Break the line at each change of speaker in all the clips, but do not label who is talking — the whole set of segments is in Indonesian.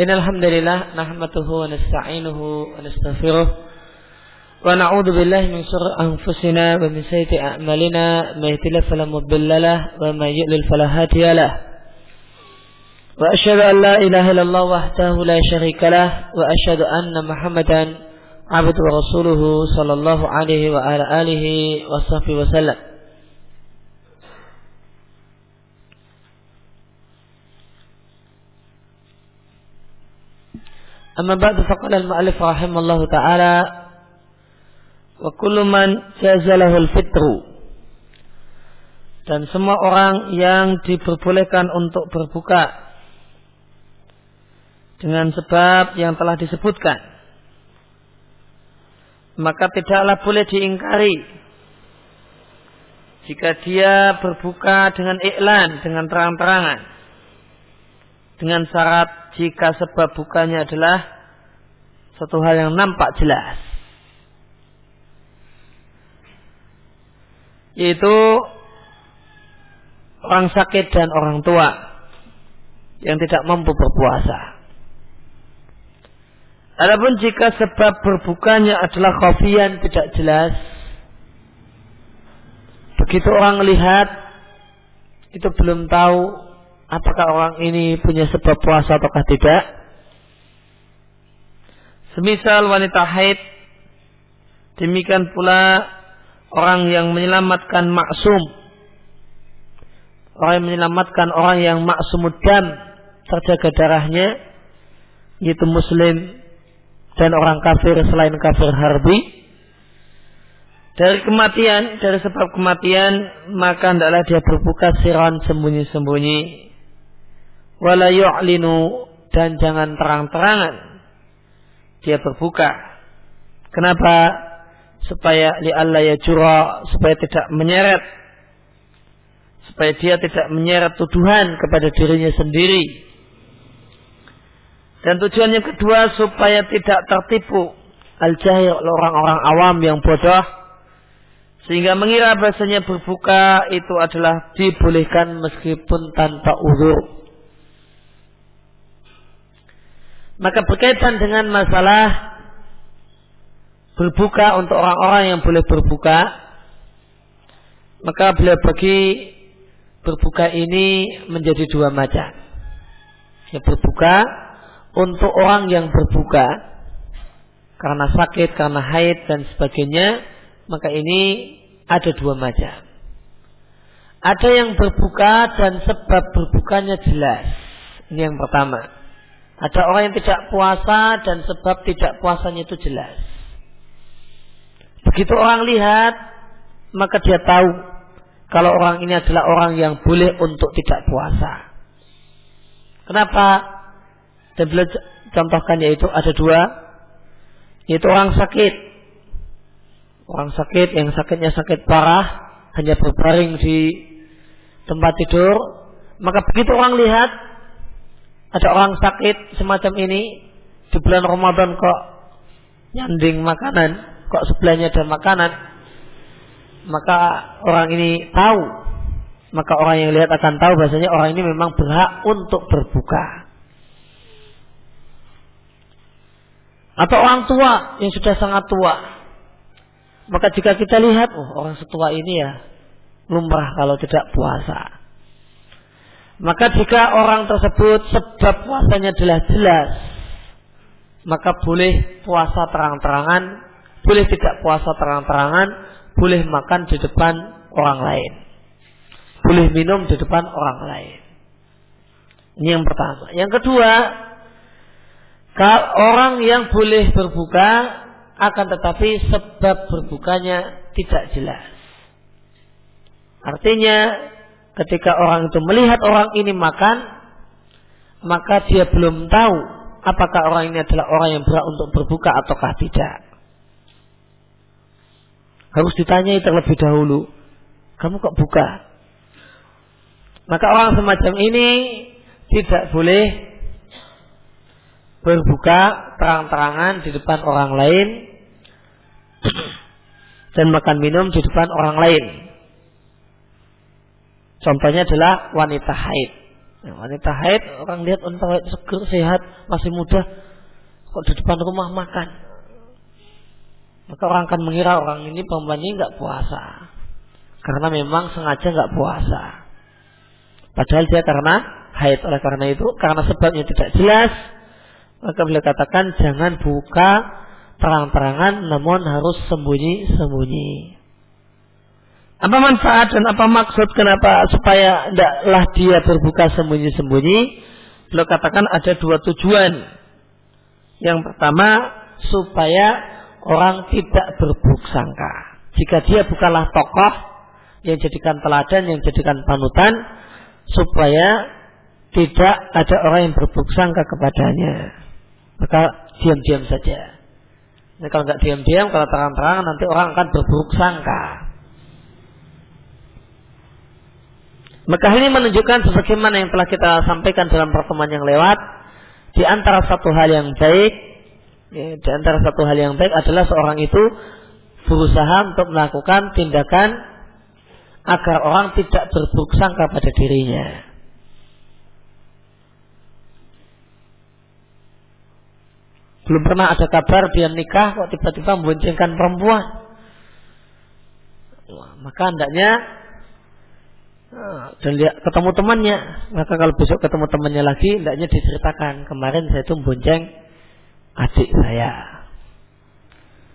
إن الحمد لله نحمده ونستعينه ونستغفره ونعوذ بالله من شر أنفسنا ومن سيئة أعمالنا. ما يهدي فلا مضل له وما يضلل فلا هادي له. وأشهد أن لا إله إلا الله وحده لا شريك له وأشهد أن محمدا عبده ورسوله صلى الله عليه وعلى آله وصحبه وسلم. أما بعد فقال المؤلف رحمه الله تعالى وكل من جازله الفطر dan semua orang yang diperbolehkan untuk berbuka dengan sebab yang telah disebutkan maka tidaklah boleh diingkari jika dia berbuka dengan iklan dengan terang-terangan dengan syarat jika sebab bukanya adalah satu hal yang nampak jelas. Yaitu orang sakit dan orang tua yang tidak mampu berpuasa. Adapun jika sebab berbukanya adalah khafian tidak jelas, begitu orang melihat itu belum tahu apakah orang ini punya sebab puasa ataukah tidak. Semisal wanita haid, demikian pula orang yang menyelamatkan maksum, orang yang menyelamatkan orang yang maksumudam terjaga darahnya, yaitu muslim dan orang kafir selain kafir harbi, dari kematian, dari sebab kematian, maka hendaklah dia berbuka siron sembunyi-sembunyi wala yu'linu dan jangan terang-terangan dia berbuka. Kenapa? Supaya li Allah ya jura, supaya tidak menyeret supaya dia tidak menyeret tuduhan kepada dirinya sendiri. Dan tujuan yang kedua supaya tidak tertipu al-jahil orang-orang awam yang bodoh sehingga mengira bahasanya berbuka itu adalah dibolehkan meskipun tanpa uzur. Maka berkaitan dengan masalah berbuka untuk orang-orang yang boleh berbuka, maka beliau bagi berbuka ini menjadi dua macam. Ya, berbuka untuk orang yang berbuka karena sakit, karena haid dan sebagainya, maka ini ada dua macam. Ada yang berbuka dan sebab berbukanya jelas. Ini yang pertama. Ada orang yang tidak puasa dan sebab tidak puasanya itu jelas. Begitu orang lihat, maka dia tahu kalau orang ini adalah orang yang boleh untuk tidak puasa. Kenapa? Dan beliau contohkan yaitu ada dua, yaitu orang sakit. Orang sakit yang sakitnya sakit parah, hanya berbaring di tempat tidur, maka begitu orang lihat ada orang sakit semacam ini di bulan Ramadan kok nyanding makanan, kok sebelahnya ada makanan, maka orang ini tahu, maka orang yang lihat akan tahu bahasanya orang ini memang berhak untuk berbuka. Atau orang tua yang sudah sangat tua, maka jika kita lihat, oh orang setua ini ya lumrah kalau tidak puasa. Maka jika orang tersebut sebab puasanya adalah jelas, maka boleh puasa terang-terangan, boleh tidak puasa terang-terangan, boleh makan di depan orang lain. Boleh minum di depan orang lain. Ini yang pertama. Yang kedua, orang yang boleh berbuka akan tetapi sebab berbukanya tidak jelas. Artinya ketika orang itu melihat orang ini makan, maka dia belum tahu apakah orang ini adalah orang yang berhak untuk berbuka ataukah tidak. Harus ditanya terlebih dahulu. Kamu kok buka? Maka orang semacam ini tidak boleh berbuka terang-terangan di depan orang lain dan makan minum di depan orang lain. Contohnya adalah wanita haid. Ya, wanita haid, orang lihat wanita haid seger, sehat, masih muda, kok di depan rumah makan. Maka orang akan mengira orang ini perempuan ini nggak puasa. Karena memang sengaja nggak puasa. Padahal dia karena haid. Oleh karena itu, karena sebabnya tidak jelas, maka beliau katakan jangan buka terang-terangan namun harus sembunyi-sembunyi. Apa manfaat dan apa maksud kenapa supaya tidaklah dia berbuka sembunyi-sembunyi? Beliau katakan ada dua tujuan. Yang pertama supaya orang tidak berburuk sangka. Jika dia bukanlah tokoh yang jadikan teladan, yang jadikan panutan, supaya tidak ada orang yang berburuk sangka kepadanya. Maka diam-diam saja. Nah, kalau nggak diam-diam, kalau terang-terangan nanti orang akan berburuk sangka. Maka ini menunjukkan sebagaimana yang telah kita sampaikan dalam pertemuan yang lewat, di antara satu hal yang baik, ya, di antara satu hal yang baik adalah seorang itu berusaha untuk melakukan tindakan agar orang tidak berburuk sangka pada dirinya. Belum pernah ada kabar dia nikah kok tiba-tiba memboncengkan perempuan. maka hendaknya Ah, dan lihat ketemu temannya. Maka kalau besok ketemu temannya lagi hendaknya diceritakan kemarin saya itu bonceng adik saya.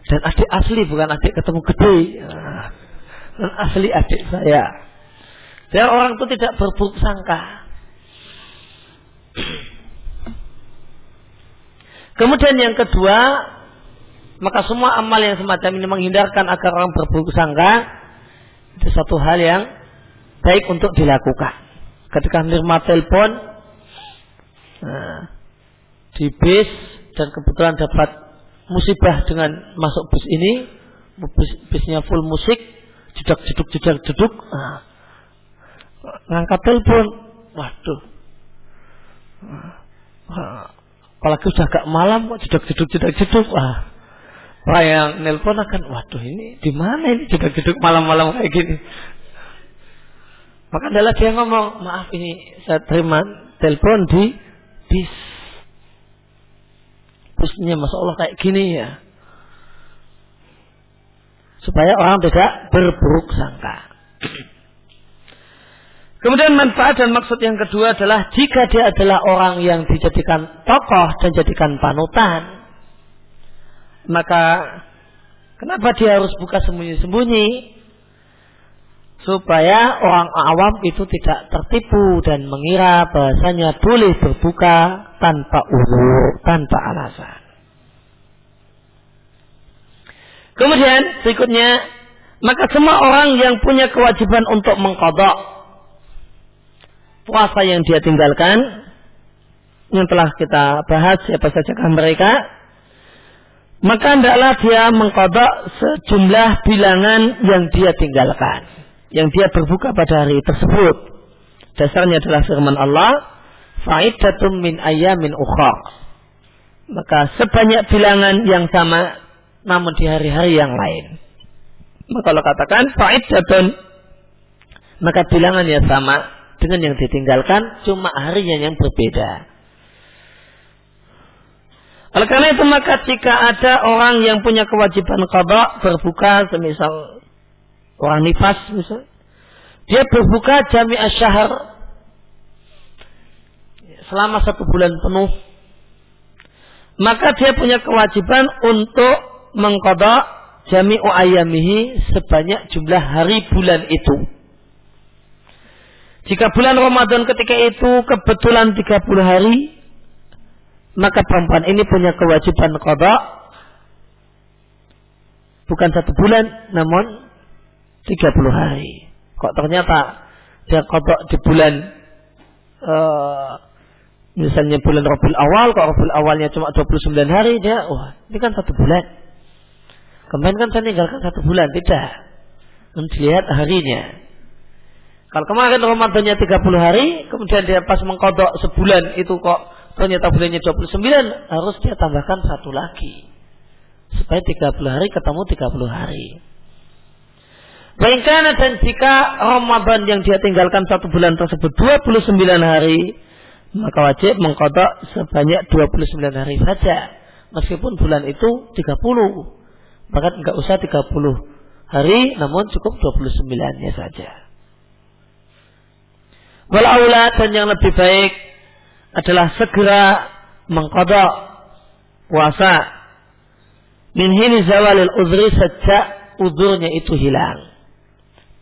Dan adik asli bukan adik ketemu gede. Ah, dan asli adik saya. Biar orang itu tidak berburuk sangka. Kemudian yang kedua maka semua amal yang semacam ini menghindarkan agar orang berburuk sangka itu satu hal yang baik untuk dilakukan. Ketika menerima telepon nah, di bis dan kebetulan dapat musibah dengan masuk bus ini, bis, bisnya full musik, jedak jeduk jedak jeduk, nah, ngangkat telepon, waduh, nah, apalagi sudah agak malam kok jedak jeduk jedak jeduk, wah, orang yang nelpon akan, waduh ini di mana ini jedak jeduk malam-malam kayak gini, maka adalah dia ngomong, maaf ini saya terima telepon di bis. Busnya Masya Allah kayak gini ya. Supaya orang tidak berburuk sangka. Kemudian manfaat dan maksud yang kedua adalah jika dia adalah orang yang dijadikan tokoh dan jadikan panutan, maka kenapa dia harus buka sembunyi-sembunyi? Supaya orang awam itu tidak tertipu dan mengira bahasanya boleh berbuka tanpa uzur, tanpa alasan. Kemudian berikutnya, maka semua orang yang punya kewajiban untuk mengkodok puasa yang dia tinggalkan, yang telah kita bahas siapa saja mereka, maka hendaklah dia mengkodok sejumlah bilangan yang dia tinggalkan yang dia berbuka pada hari tersebut. Dasarnya adalah firman Allah, faidatum min ayamin ukhra. Maka sebanyak bilangan yang sama namun di hari-hari yang lain. Maka kalau katakan faidatun maka bilangannya sama dengan yang ditinggalkan cuma harinya yang berbeda. Oleh karena itu maka jika ada orang yang punya kewajiban qada berbuka semisal orang nifas misalnya, dia berbuka jami asyahar selama satu bulan penuh, maka dia punya kewajiban untuk mengkodok jami ayamihi sebanyak jumlah hari bulan itu. Jika bulan Ramadan ketika itu kebetulan 30 hari, maka perempuan ini punya kewajiban kodok. Bukan satu bulan, namun 30 hari. Kok ternyata dia kodok di bulan uh, misalnya bulan Rabiul Awal, kok Rabiul Awalnya cuma 29 hari, dia wah ini kan satu bulan. Kemarin kan saya tinggalkan satu bulan, tidak. Melihat harinya. Kalau kemarin Ramadannya 30 hari, kemudian dia pas mengkodok sebulan itu kok ternyata bulannya 29, harus dia tambahkan satu lagi. Supaya 30 hari ketemu 30 hari. Baikkan dan jika Ramadan yang dia tinggalkan satu bulan tersebut 29 hari, maka wajib mengkodok sebanyak 29 hari saja. Meskipun bulan itu 30. Bahkan enggak usah 30 hari, namun cukup 29-nya saja. Walaula dan yang lebih baik adalah segera mengkodok puasa min hini zawalil uzri sejak udurnya itu hilang.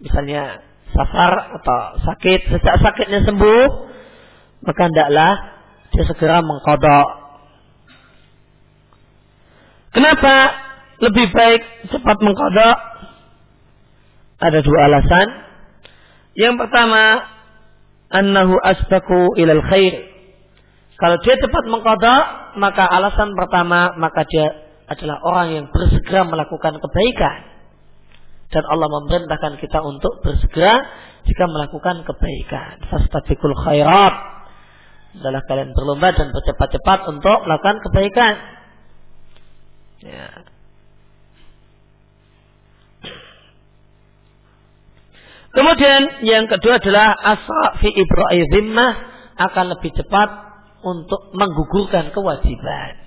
Misalnya safar atau sakit, sejak sakitnya sembuh, maka hendaklah dia segera mengkodok. Kenapa lebih baik cepat mengkodok? Ada dua alasan. Yang pertama, annahu asbaku ilal khair. Kalau dia cepat mengkodok, maka alasan pertama, maka dia adalah orang yang bersegera melakukan kebaikan. Dan Allah memerintahkan kita untuk bersegera jika melakukan kebaikan. Fastabiqul khairat. Adalah kalian berlomba dan bercepat-cepat untuk melakukan kebaikan. Ya. Kemudian yang kedua adalah asra fi ibrahim akan lebih cepat untuk menggugurkan kewajiban.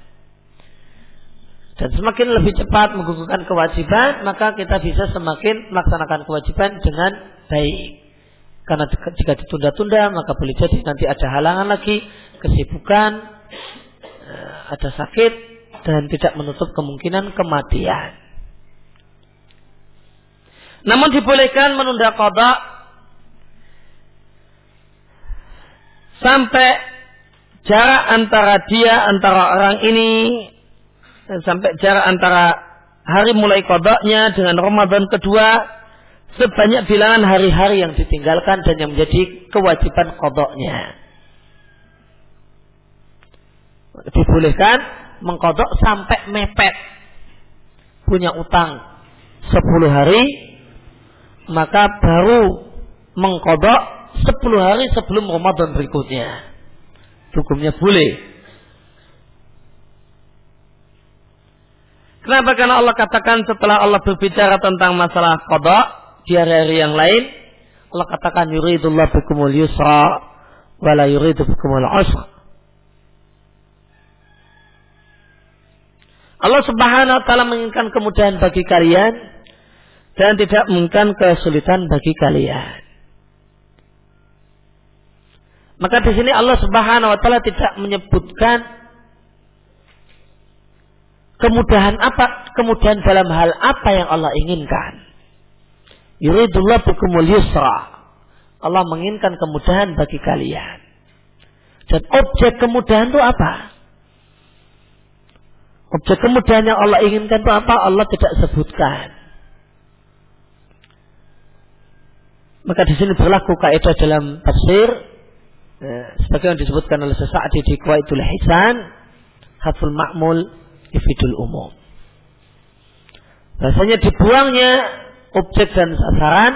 Dan semakin lebih cepat menggugurkan kewajiban, maka kita bisa semakin melaksanakan kewajiban dengan baik. Karena jika ditunda-tunda, maka boleh jadi nanti ada halangan lagi, kesibukan, eh, ada sakit, dan tidak menutup kemungkinan kematian. Namun dibolehkan menunda kodok sampai jarak antara dia antara orang ini sampai jarak antara hari mulai kodoknya dengan Ramadan kedua sebanyak bilangan hari-hari yang ditinggalkan dan yang menjadi kewajiban kodoknya. Dibolehkan mengkodok sampai mepet. Punya utang 10 hari, maka baru mengkodok 10 hari sebelum Ramadan berikutnya. Hukumnya boleh. Kenapa? Karena Allah katakan setelah Allah berbicara tentang masalah kodok di hari-hari yang lain, Allah katakan yuridullah bikumul yusra wala yuridu bikumul usra. Allah subhanahu wa ta'ala menginginkan kemudahan bagi kalian dan tidak menginginkan kesulitan bagi kalian. Maka di sini Allah subhanahu wa ta'ala tidak menyebutkan kemudahan apa? Kemudahan dalam hal apa yang Allah inginkan? Yuridullah bikumul yusra. Allah menginginkan kemudahan bagi kalian. Dan objek kemudahan itu apa? Objek kemudahan yang Allah inginkan itu apa? Allah tidak sebutkan. Maka di sini berlaku kaidah dalam tafsir eh, sebagaimana disebutkan oleh sesaat di Kuwaitul Hisan, Haful Ma'mul ifidul umum. Rasanya dibuangnya objek dan sasaran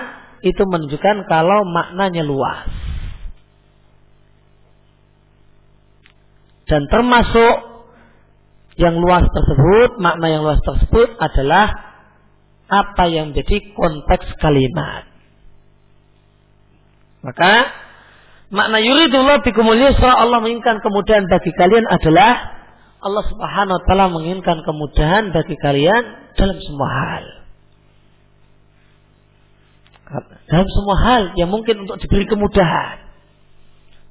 itu menunjukkan kalau maknanya luas. Dan termasuk yang luas tersebut, makna yang luas tersebut adalah apa yang menjadi konteks kalimat. Maka makna yuridullah bikumul yusra Allah menginginkan kemudahan bagi kalian adalah Allah Subhanahu wa taala menginginkan kemudahan bagi kalian dalam semua hal. Dalam semua hal yang mungkin untuk diberi kemudahan.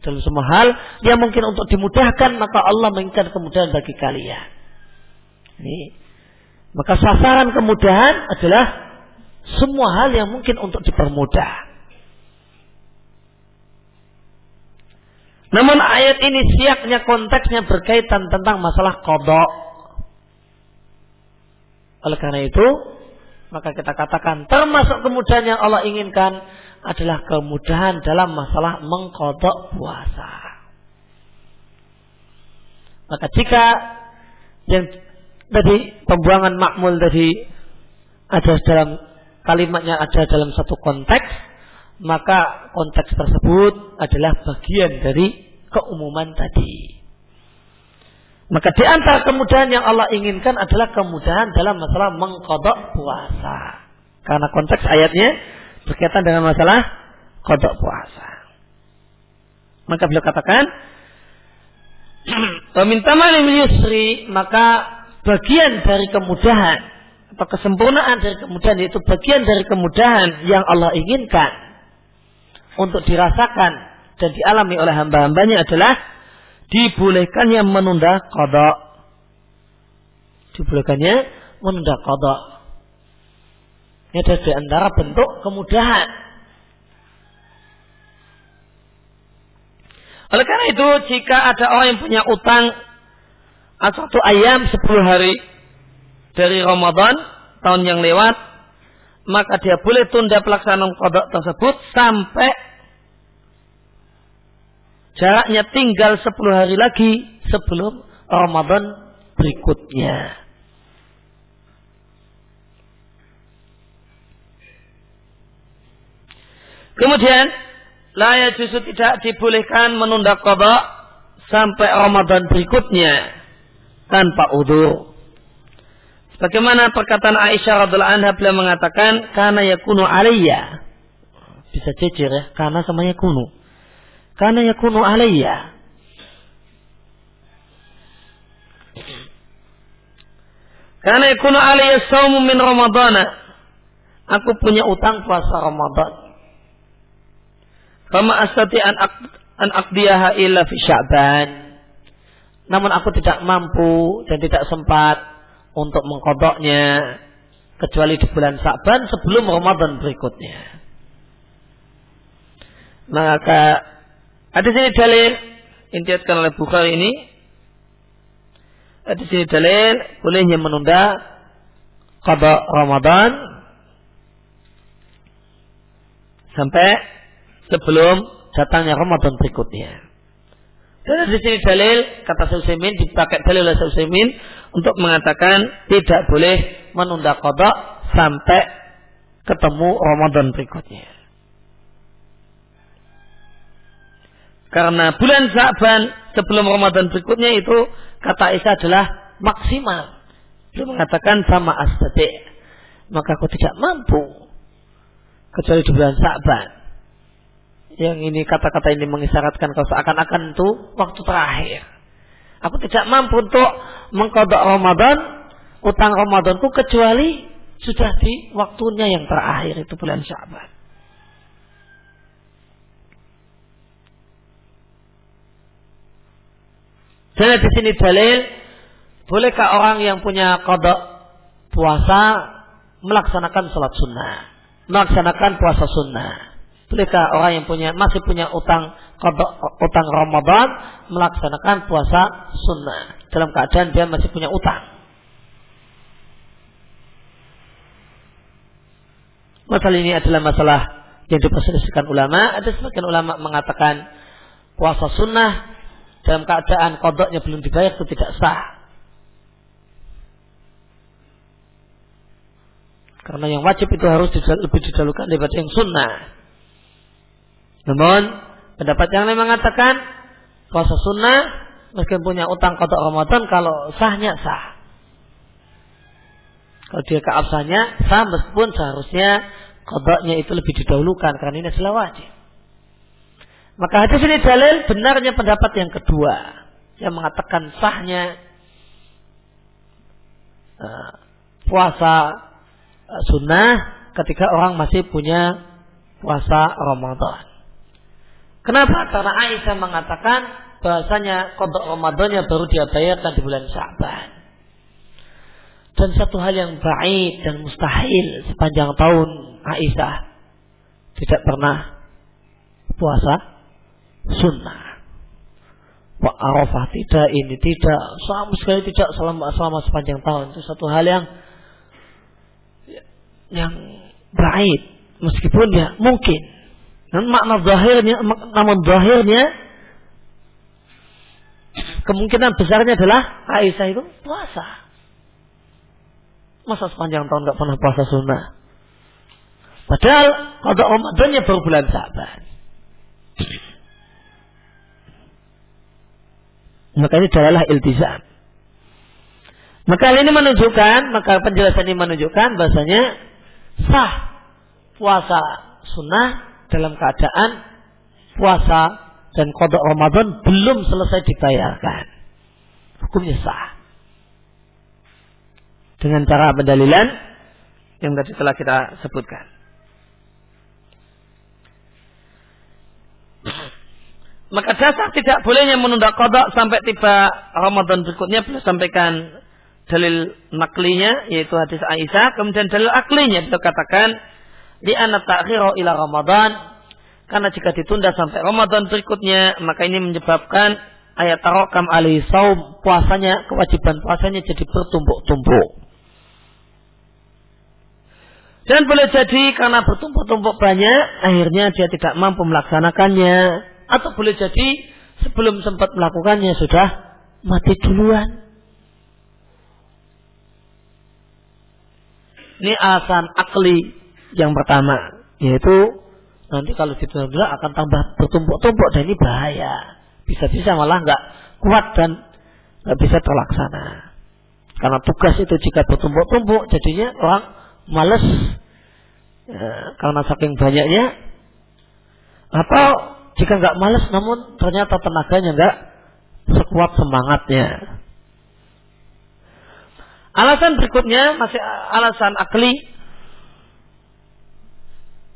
Dalam semua hal yang mungkin untuk dimudahkan maka Allah menginginkan kemudahan bagi kalian. Ini. Maka sasaran kemudahan adalah semua hal yang mungkin untuk dipermudah. Namun ayat ini siapnya konteksnya berkaitan tentang masalah kodok. Oleh karena itu, maka kita katakan termasuk kemudahan yang Allah inginkan adalah kemudahan dalam masalah mengkodok puasa. Maka jika yang tadi pembuangan makmul tadi ada dalam kalimatnya ada dalam satu konteks, maka konteks tersebut adalah bagian dari keumuman tadi. Maka di antara kemudahan yang Allah inginkan adalah kemudahan dalam masalah mengkodok puasa. Karena konteks ayatnya berkaitan dengan masalah kodok puasa. Maka beliau katakan, Meminta malim yusri maka bagian dari kemudahan atau kesempurnaan dari kemudahan itu bagian dari kemudahan yang Allah inginkan untuk dirasakan dan dialami oleh hamba-hambanya adalah dibolehkannya menunda kodok. Dibolehkannya menunda kodok. Ini ada di antara bentuk kemudahan. Oleh karena itu, jika ada orang yang punya utang satu ayam sepuluh hari dari Ramadan tahun yang lewat, maka dia boleh tunda pelaksanaan kodok tersebut sampai jaraknya tinggal sepuluh hari lagi sebelum Ramadan berikutnya. Kemudian layak justru tidak dibolehkan menunda kodok sampai Ramadan berikutnya tanpa udur. Bagaimana perkataan Aisyah radhiallahu anha beliau mengatakan karena yakunu alayya. Bisa jejer ya, karena sama yakunu. Karena yakunu alayya. Karena yakunu alayya saumu min Ramadana. Aku punya utang puasa Ramadan. Fama astati an, an akdiyaha illa fi Sya'ban. Namun aku tidak mampu dan tidak sempat untuk mengkodoknya kecuali di bulan Sa'ban sebelum Ramadan berikutnya. Maka ada sini dalil intiatkan oleh Bukhari ini. Ada sini dalil bolehnya menunda kodok Ramadan sampai sebelum datangnya Ramadan berikutnya. Dan di sini dalil kata Sulaiman dipakai dalil oleh Sulaiman untuk mengatakan tidak boleh menunda kodok sampai ketemu Ramadan berikutnya. Karena bulan Sa'ban sebelum Ramadan berikutnya itu kata Isa adalah maksimal. Dia mengatakan sama astati. Maka aku tidak mampu kecuali di bulan Sa'ban yang ini kata-kata ini mengisyaratkan kalau seakan-akan itu waktu terakhir. Aku tidak mampu untuk mengkodok Ramadan, utang Ramadanku kecuali sudah di waktunya yang terakhir itu bulan Syaban. Dan di sini dalil, bolehkah orang yang punya kodok puasa melaksanakan sholat sunnah, melaksanakan puasa sunnah? Bolehkah orang yang punya masih punya utang utang Ramadan melaksanakan puasa sunnah dalam keadaan dia masih punya utang? Masalah ini adalah masalah yang diperselisihkan ulama. Ada sebagian ulama mengatakan puasa sunnah dalam keadaan kodoknya belum dibayar itu tidak sah. Karena yang wajib itu harus lebih didahulukan daripada yang sunnah. Namun pendapat yang lain mengatakan puasa sunnah meskipun punya utang kotak Ramadan kalau sahnya sah. Kalau dia keabsahannya sah meskipun seharusnya kodoknya itu lebih didahulukan karena ini adalah wajib. Maka hadis ini dalil benarnya pendapat yang kedua yang mengatakan sahnya uh, puasa uh, sunnah ketika orang masih punya puasa Ramadan. Kenapa? Karena Aisyah mengatakan bahasanya kodok Ramadannya baru dia bayarkan di bulan Syaban. Dan satu hal yang baik dan mustahil sepanjang tahun Aisyah tidak pernah puasa sunnah. Pak Arafah tidak, ini tidak, sama sekali tidak selama, selama sepanjang tahun. Itu satu hal yang yang baik. Meskipun ya mungkin namun makna zahirnya, namun zahirnya kemungkinan besarnya adalah Aisyah itu puasa. Masa sepanjang tahun nggak pernah puasa sunnah. Padahal kalau Ramadannya baru bulan Sa'ban. Maka ini adalah iltizam. Maka ini menunjukkan, maka penjelasan ini menunjukkan bahasanya sah puasa sunnah dalam keadaan puasa dan kodok Ramadan belum selesai dibayarkan. hukumnya sah. Dengan cara pendalilan yang tadi telah kita sebutkan. Maka dasar tidak bolehnya menunda kodok sampai tiba Ramadan berikutnya beliau sampaikan dalil naklinya yaitu hadis Aisyah kemudian dalil aklinya beliau katakan di anak takhiru ila Ramadan karena jika ditunda sampai Ramadan berikutnya maka ini menyebabkan ayat tarokam alaihi saum puasanya kewajiban puasanya jadi bertumpuk-tumpuk dan boleh jadi karena bertumpuk-tumpuk banyak, akhirnya dia tidak mampu melaksanakannya. Atau boleh jadi sebelum sempat melakukannya sudah mati duluan. Ini alasan akli yang pertama. Yaitu nanti kalau ditunda akan tambah bertumpuk-tumpuk dan ini bahaya. Bisa-bisa malah nggak kuat dan nggak bisa terlaksana. Karena tugas itu jika bertumpuk-tumpuk jadinya orang males ya, karena saking banyaknya atau jika nggak males namun ternyata tenaganya nggak sekuat semangatnya. Alasan berikutnya masih alasan akli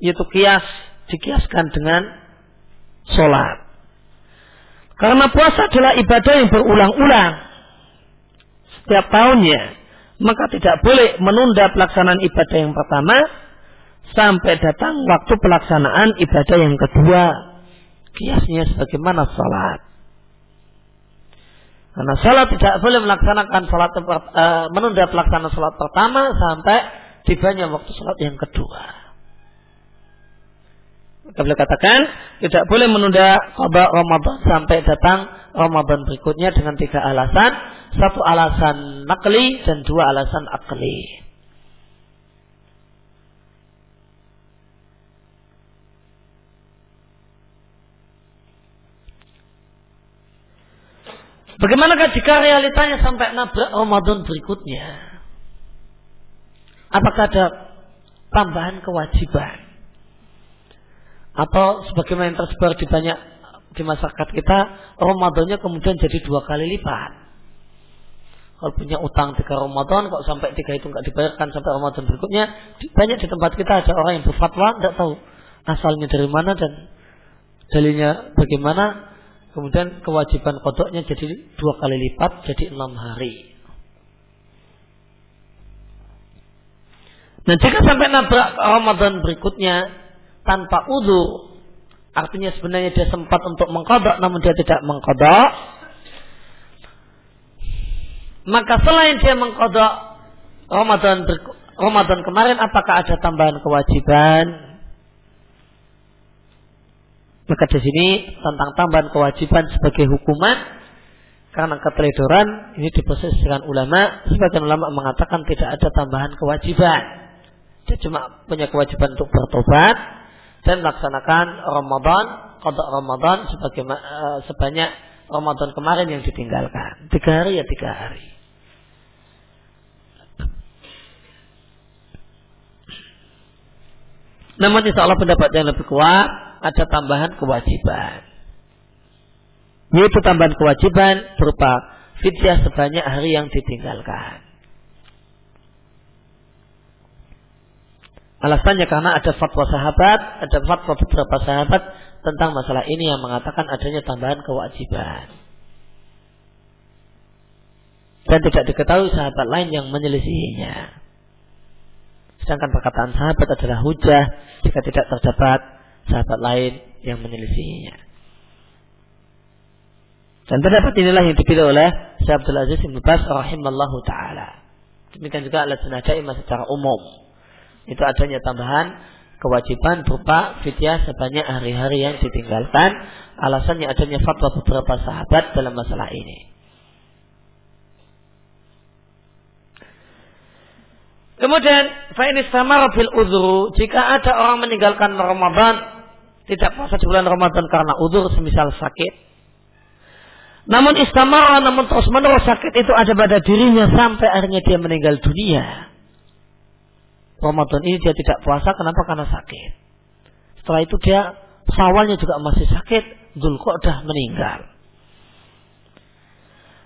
yaitu kias dikiaskan dengan sholat. Karena puasa adalah ibadah yang berulang-ulang setiap tahunnya maka tidak boleh menunda pelaksanaan ibadah yang pertama sampai datang waktu pelaksanaan ibadah yang kedua. Kiasnya sebagaimana salat. Karena salat tidak boleh melaksanakan salat uh, menunda pelaksanaan salat pertama sampai tibanya waktu salat yang kedua. Kita boleh katakan tidak boleh menunda qada Ramadan sampai datang Ramadan berikutnya dengan tiga alasan satu alasan nakli dan dua alasan akli. Bagaimanakah jika realitanya sampai nabrak Ramadan berikutnya? Apakah ada tambahan kewajiban? Atau sebagaimana yang tersebar di banyak di masyarakat kita, Ramadannya kemudian jadi dua kali lipat kalau punya utang tiga Ramadan kok sampai tiga itu nggak dibayarkan sampai Ramadan berikutnya banyak di tempat kita ada orang yang berfatwa nggak tahu asalnya dari mana dan dalilnya bagaimana kemudian kewajiban kodoknya jadi dua kali lipat jadi enam hari Nah jika sampai nabrak Ramadan berikutnya tanpa udur, artinya sebenarnya dia sempat untuk mengkodok namun dia tidak mengkodok, maka selain dia mengkodok Ramadan Ramadan kemarin apakah ada tambahan kewajiban? Maka di sini tentang tambahan kewajiban sebagai hukuman karena keteledoran ini diproses dengan ulama. Sebagian ulama mengatakan tidak ada tambahan kewajiban. Dia cuma punya kewajiban untuk bertobat dan melaksanakan Ramadan, kodok Ramadan sebagai uh, sebanyak Ramadan kemarin yang ditinggalkan. Tiga hari ya tiga hari. Namun insya Allah pendapat yang lebih kuat ada tambahan kewajiban. Yaitu tambahan kewajiban berupa fidyah sebanyak hari yang ditinggalkan. Alasannya karena ada fatwa sahabat, ada fatwa beberapa sahabat tentang masalah ini yang mengatakan adanya tambahan kewajiban. Dan tidak diketahui sahabat lain yang menyelisihinya. Sedangkan perkataan sahabat adalah hujah jika tidak terdapat sahabat lain yang menyelisihinya. Dan pendapat inilah yang dipilih oleh Syekh Abdul Aziz bin Bas rahimallahu taala. Demikian juga alat sunnah secara umum. Itu adanya tambahan kewajiban berupa fidyah sebanyak hari-hari yang ditinggalkan. Alasannya adanya fatwa beberapa sahabat dalam masalah ini. Kemudian fainis sama fil udhru jika ada orang meninggalkan Ramadan tidak puasa di bulan Ramadan karena udur semisal sakit. Namun istamara namun terus menerus sakit itu ada pada dirinya sampai akhirnya dia meninggal dunia. Ramadan ini dia tidak puasa kenapa? Karena sakit. Setelah itu dia sawalnya juga masih sakit, Zulqa'dah meninggal.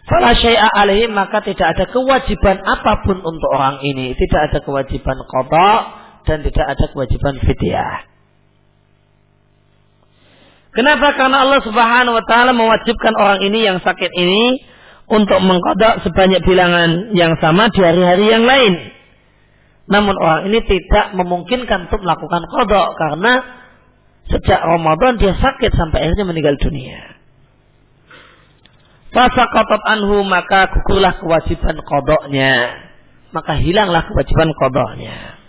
Fala syai'a alaihim maka tidak ada kewajiban apa pun untuk orang ini. Tidak ada kewajiban qada dan tidak ada kewajiban fidyah. Kenapa? Karena Allah Subhanahu wa taala mewajibkan orang ini yang sakit ini untuk mengkodok sebanyak bilangan yang sama di hari-hari yang lain. Namun orang ini tidak memungkinkan untuk melakukan kodok karena sejak Ramadan dia sakit sampai akhirnya meninggal dunia. Fasa kotot anhu maka gugurlah kewajiban kodoknya. Maka hilanglah kewajiban kodoknya.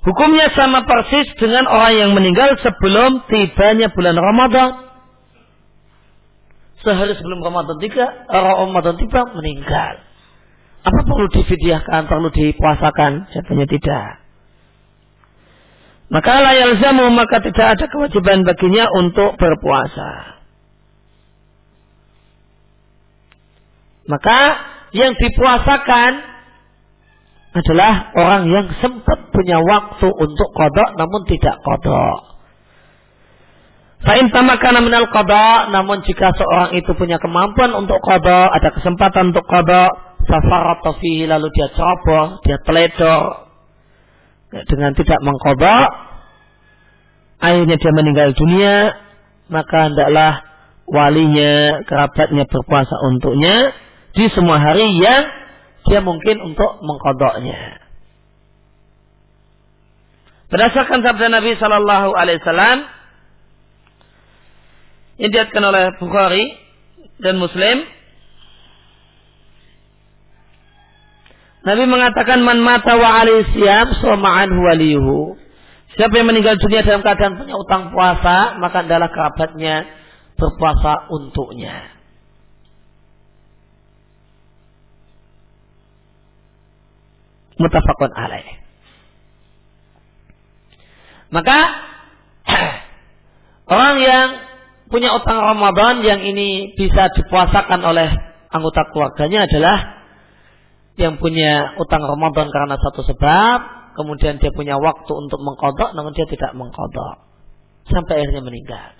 Hukumnya sama persis dengan orang yang meninggal sebelum tibanya bulan Ramadan. Sehari sebelum Ramadan tiga, Ramadan tiba meninggal. Apa perlu difidyahkan, perlu dipuasakan? Jawabnya tidak. Maka layal zamu maka tidak ada kewajiban baginya untuk berpuasa. Maka yang dipuasakan adalah orang yang sempat punya waktu untuk kodok namun tidak kodok. Fa'in tamakana minal kodok, namun jika seorang itu punya kemampuan untuk kodok, ada kesempatan untuk kodok, safarat fihi lalu dia ceroboh, dia teledor, dengan tidak mengkodok, akhirnya dia meninggal dunia, maka hendaklah walinya, kerabatnya berpuasa untuknya di semua hari yang dia mungkin untuk mengkodoknya. Berdasarkan sabda Nabi Shallallahu Alaihi Wasallam yang diatkan oleh Bukhari dan Muslim, Nabi mengatakan man mata wa siap soma'an waliyuhu. Siapa yang meninggal dunia dalam keadaan punya utang puasa, maka adalah kerabatnya berpuasa untuknya. Mutafakun alaih. Maka orang yang punya utang Ramadan yang ini bisa dipuasakan oleh anggota keluarganya adalah yang punya utang Ramadan karena satu sebab, kemudian dia punya waktu untuk mengkodok, namun dia tidak mengkodok sampai akhirnya meninggal.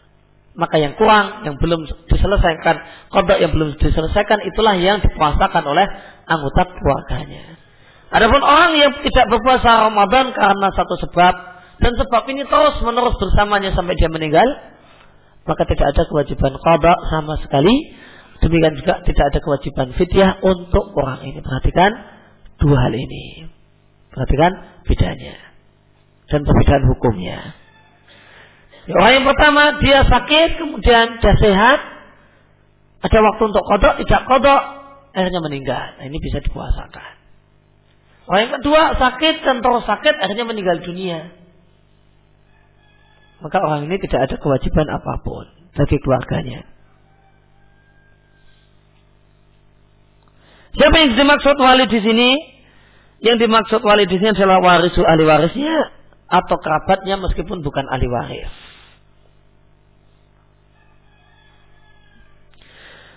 Maka yang kurang, yang belum diselesaikan, kodok yang belum diselesaikan, itulah yang dipuasakan oleh anggota keluarganya. Adapun orang yang tidak berpuasa Ramadan karena satu sebab dan sebab ini terus menerus bersamanya sampai dia meninggal, maka tidak ada kewajiban qada sama sekali. Demikian juga tidak ada kewajiban fidyah untuk orang ini. Perhatikan dua hal ini. Perhatikan bedanya dan perbedaan hukumnya. Ya, orang yang pertama dia sakit kemudian dia sehat, ada waktu untuk kodok, tidak kodok, akhirnya meninggal. Nah, ini bisa dipuasakan. Orang yang kedua sakit dan terus sakit akhirnya meninggal dunia. Maka orang ini tidak ada kewajiban apa pun bagi keluarganya. Siapa yang dimaksud wali di sini? Yang dimaksud wali di sini adalah warisu ahli warisnya atau kerabatnya meskipun bukan ahli waris.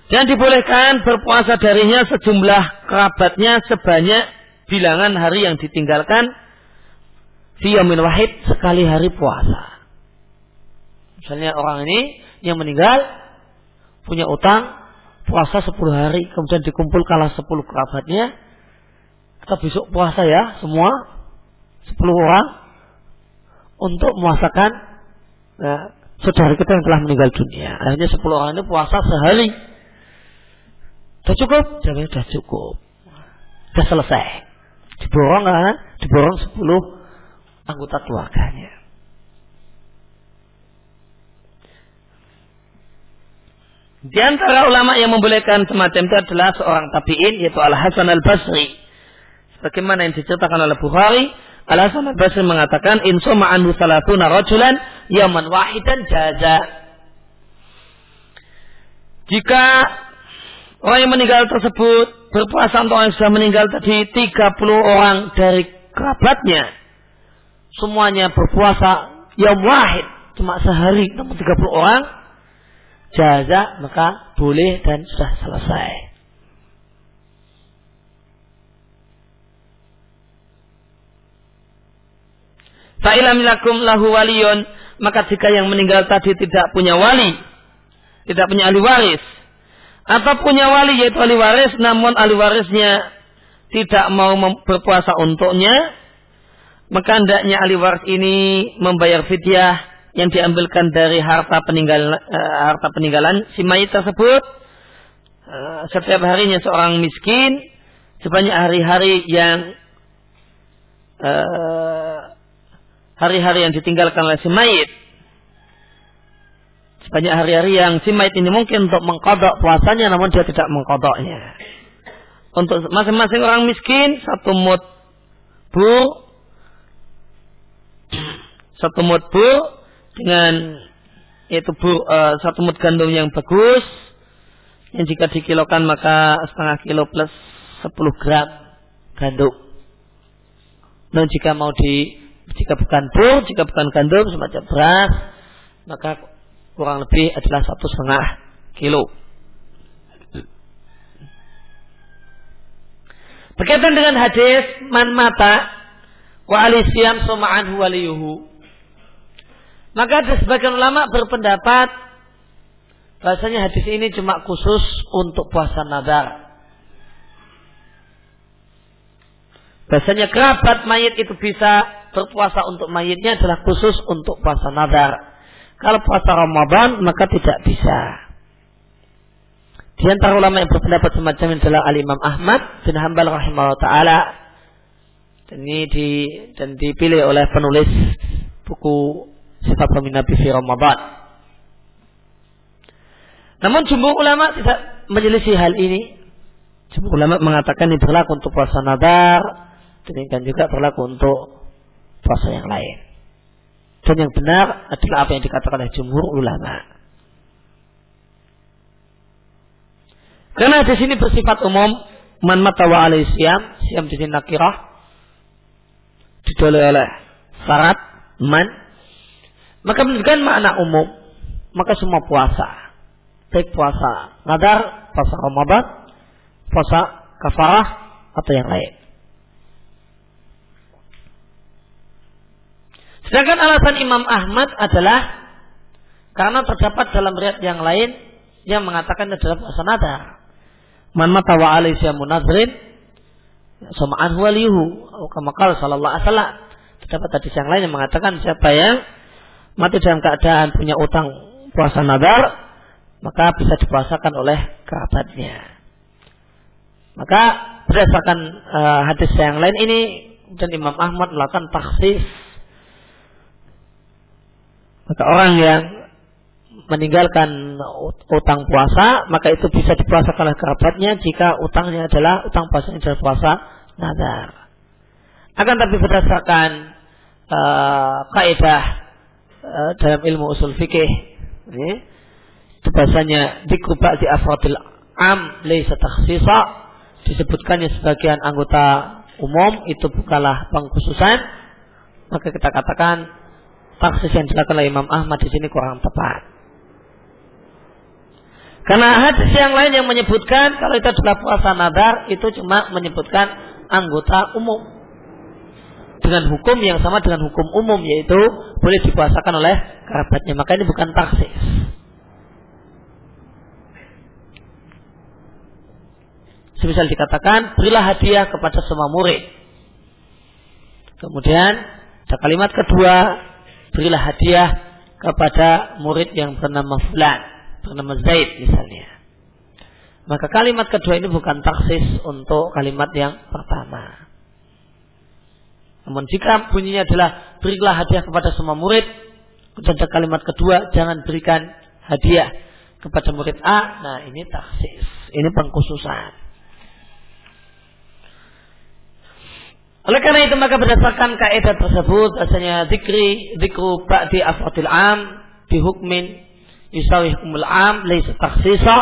Dan dibolehkan berpuasa darinya sejumlah kerabatnya sebanyak bilangan hari yang ditinggalkan Fiyamin wahid sekali hari puasa. Misalnya orang ini yang meninggal punya utang puasa 10 hari kemudian dikumpulkanlah 10 kerabatnya kita besok puasa ya semua 10 orang untuk memuasakan nah, saudara kita yang telah meninggal dunia. Akhirnya 10 orang ini puasa sehari. Sudah cukup? Sudah cukup. Sudah selesai diborong kan? diborong 10 anggota keluarganya. Di antara ulama yang membolehkan semacam itu adalah seorang tabi'in yaitu Al Hasan Al Basri. Sebagaimana yang diceritakan oleh Bukhari, Al Hasan Al Basri mengatakan insoma anhu salatuna rajulan yaman wahidan jaza. Jika orang yang meninggal tersebut berpuasa untuk orang yang sudah meninggal tadi 30 orang dari kerabatnya. Semuanya berpuasa yang wahid. Cuma sehari namun 30 orang. Jaza maka boleh dan sudah selesai. Fa'ilam lahu waliyun. Maka jika yang meninggal tadi tidak punya wali tidak punya ahli waris atau punya wali yaitu ahli waris namun ahli warisnya tidak mau berpuasa untuknya maka hendaknya ahli waris ini membayar fidyah yang diambilkan dari harta peninggalan uh, harta peninggalan si mayit tersebut. Uh, setiap harinya seorang miskin sebanyak hari-hari yang eh, hari-hari yang ditinggalkan oleh si mayit sebanyak hari-hari yang si mayit ini mungkin untuk mengkodok puasanya namun dia tidak mengkodoknya untuk masing-masing orang miskin satu mut bur satu mut bur dengan yaitu bur uh, satu mut gandum yang bagus yang jika dikilokan maka setengah kilo plus 10 gram gandum. Dan jika mau di jika bukan bur, jika bukan gandum semacam beras, maka kurang lebih adalah satu setengah kilo. Berkaitan dengan hadis man mata wa alisiam soma'anhu waliyuhu. Maka ada sebagian ulama berpendapat bahasanya hadis ini cuma khusus untuk puasa nadar. Bahasanya kerabat mayit itu bisa berpuasa untuk mayitnya adalah khusus untuk puasa nadar. Kalau puasa Ramadan maka tidak bisa. Di antara ulama yang berpendapat semacam ini adalah Al-Imam Ahmad bin Hanbal rahimahullah ta'ala. Dan ini di, dan dipilih oleh penulis buku Sifat Pemimpin Nabi fi Ramadan. Namun jumhur ulama tidak menyelisih hal ini. Jumhur ulama mengatakan ini berlaku untuk puasa nadar. Demikian juga berlaku untuk puasa yang lain. Dan yang benar adalah apa yang dikatakan oleh jumhur ulama. Karena di sini bersifat umum, man mata wa alai siam, siam di sini nakirah, didoleh oleh syarat man, maka menunjukkan makna umum, maka semua puasa, baik puasa nadar, puasa Ramadan, puasa kafarah atau yang lain. Sedangkan alasan Imam Ahmad adalah karena terdapat dalam riat yang lain yang mengatakan adalah puasa nadar. Man mata wa alayhi munazrin sama'an waliyuhu. Kama qala sallallahu alaihi. Terdapat hadis yang lain yang mengatakan siapa yang mati dalam keadaan punya utang puasa nadar, maka bisa dipuasakan oleh kerabatnya. Maka berdasarkan uh, hadis yang lain ini dan Imam Ahmad melakukan taksis maka orang yang meninggalkan utang puasa, maka itu bisa dipuasakan oleh kerabatnya jika utangnya adalah utang puasa adalah puasa nazar. Akan tapi berdasarkan uh, kaidah uh, dalam ilmu usul fikih, ini, bahasanya dikru di afradil am laisa takhsisa disebutkannya sebagian anggota umum itu bukanlah pengkhususan maka kita katakan taksis yang dilakukan oleh Imam Ahmad di sini kurang tepat. Karena hadis yang lain yang menyebutkan kalau itu adalah puasa nadar itu cuma menyebutkan anggota umum dengan hukum yang sama dengan hukum umum yaitu boleh dipuasakan oleh kerabatnya maka ini bukan taksis. Semisal dikatakan berilah hadiah kepada semua murid. Kemudian ada kalimat kedua berilah hadiah kepada murid yang bernama Fulan bernama Zaid misalnya. Maka kalimat kedua ini bukan taksis untuk kalimat yang pertama. Namun jika bunyinya adalah berilah hadiah kepada semua murid, dan kalimat kedua jangan berikan hadiah kepada murid A, nah ini taksis, ini pengkhususan. Oleh karena itu maka berdasarkan kaidah tersebut bahasanya zikri zikru ba'di afratil am bihukmin yusawihkumul am laisa takhsisa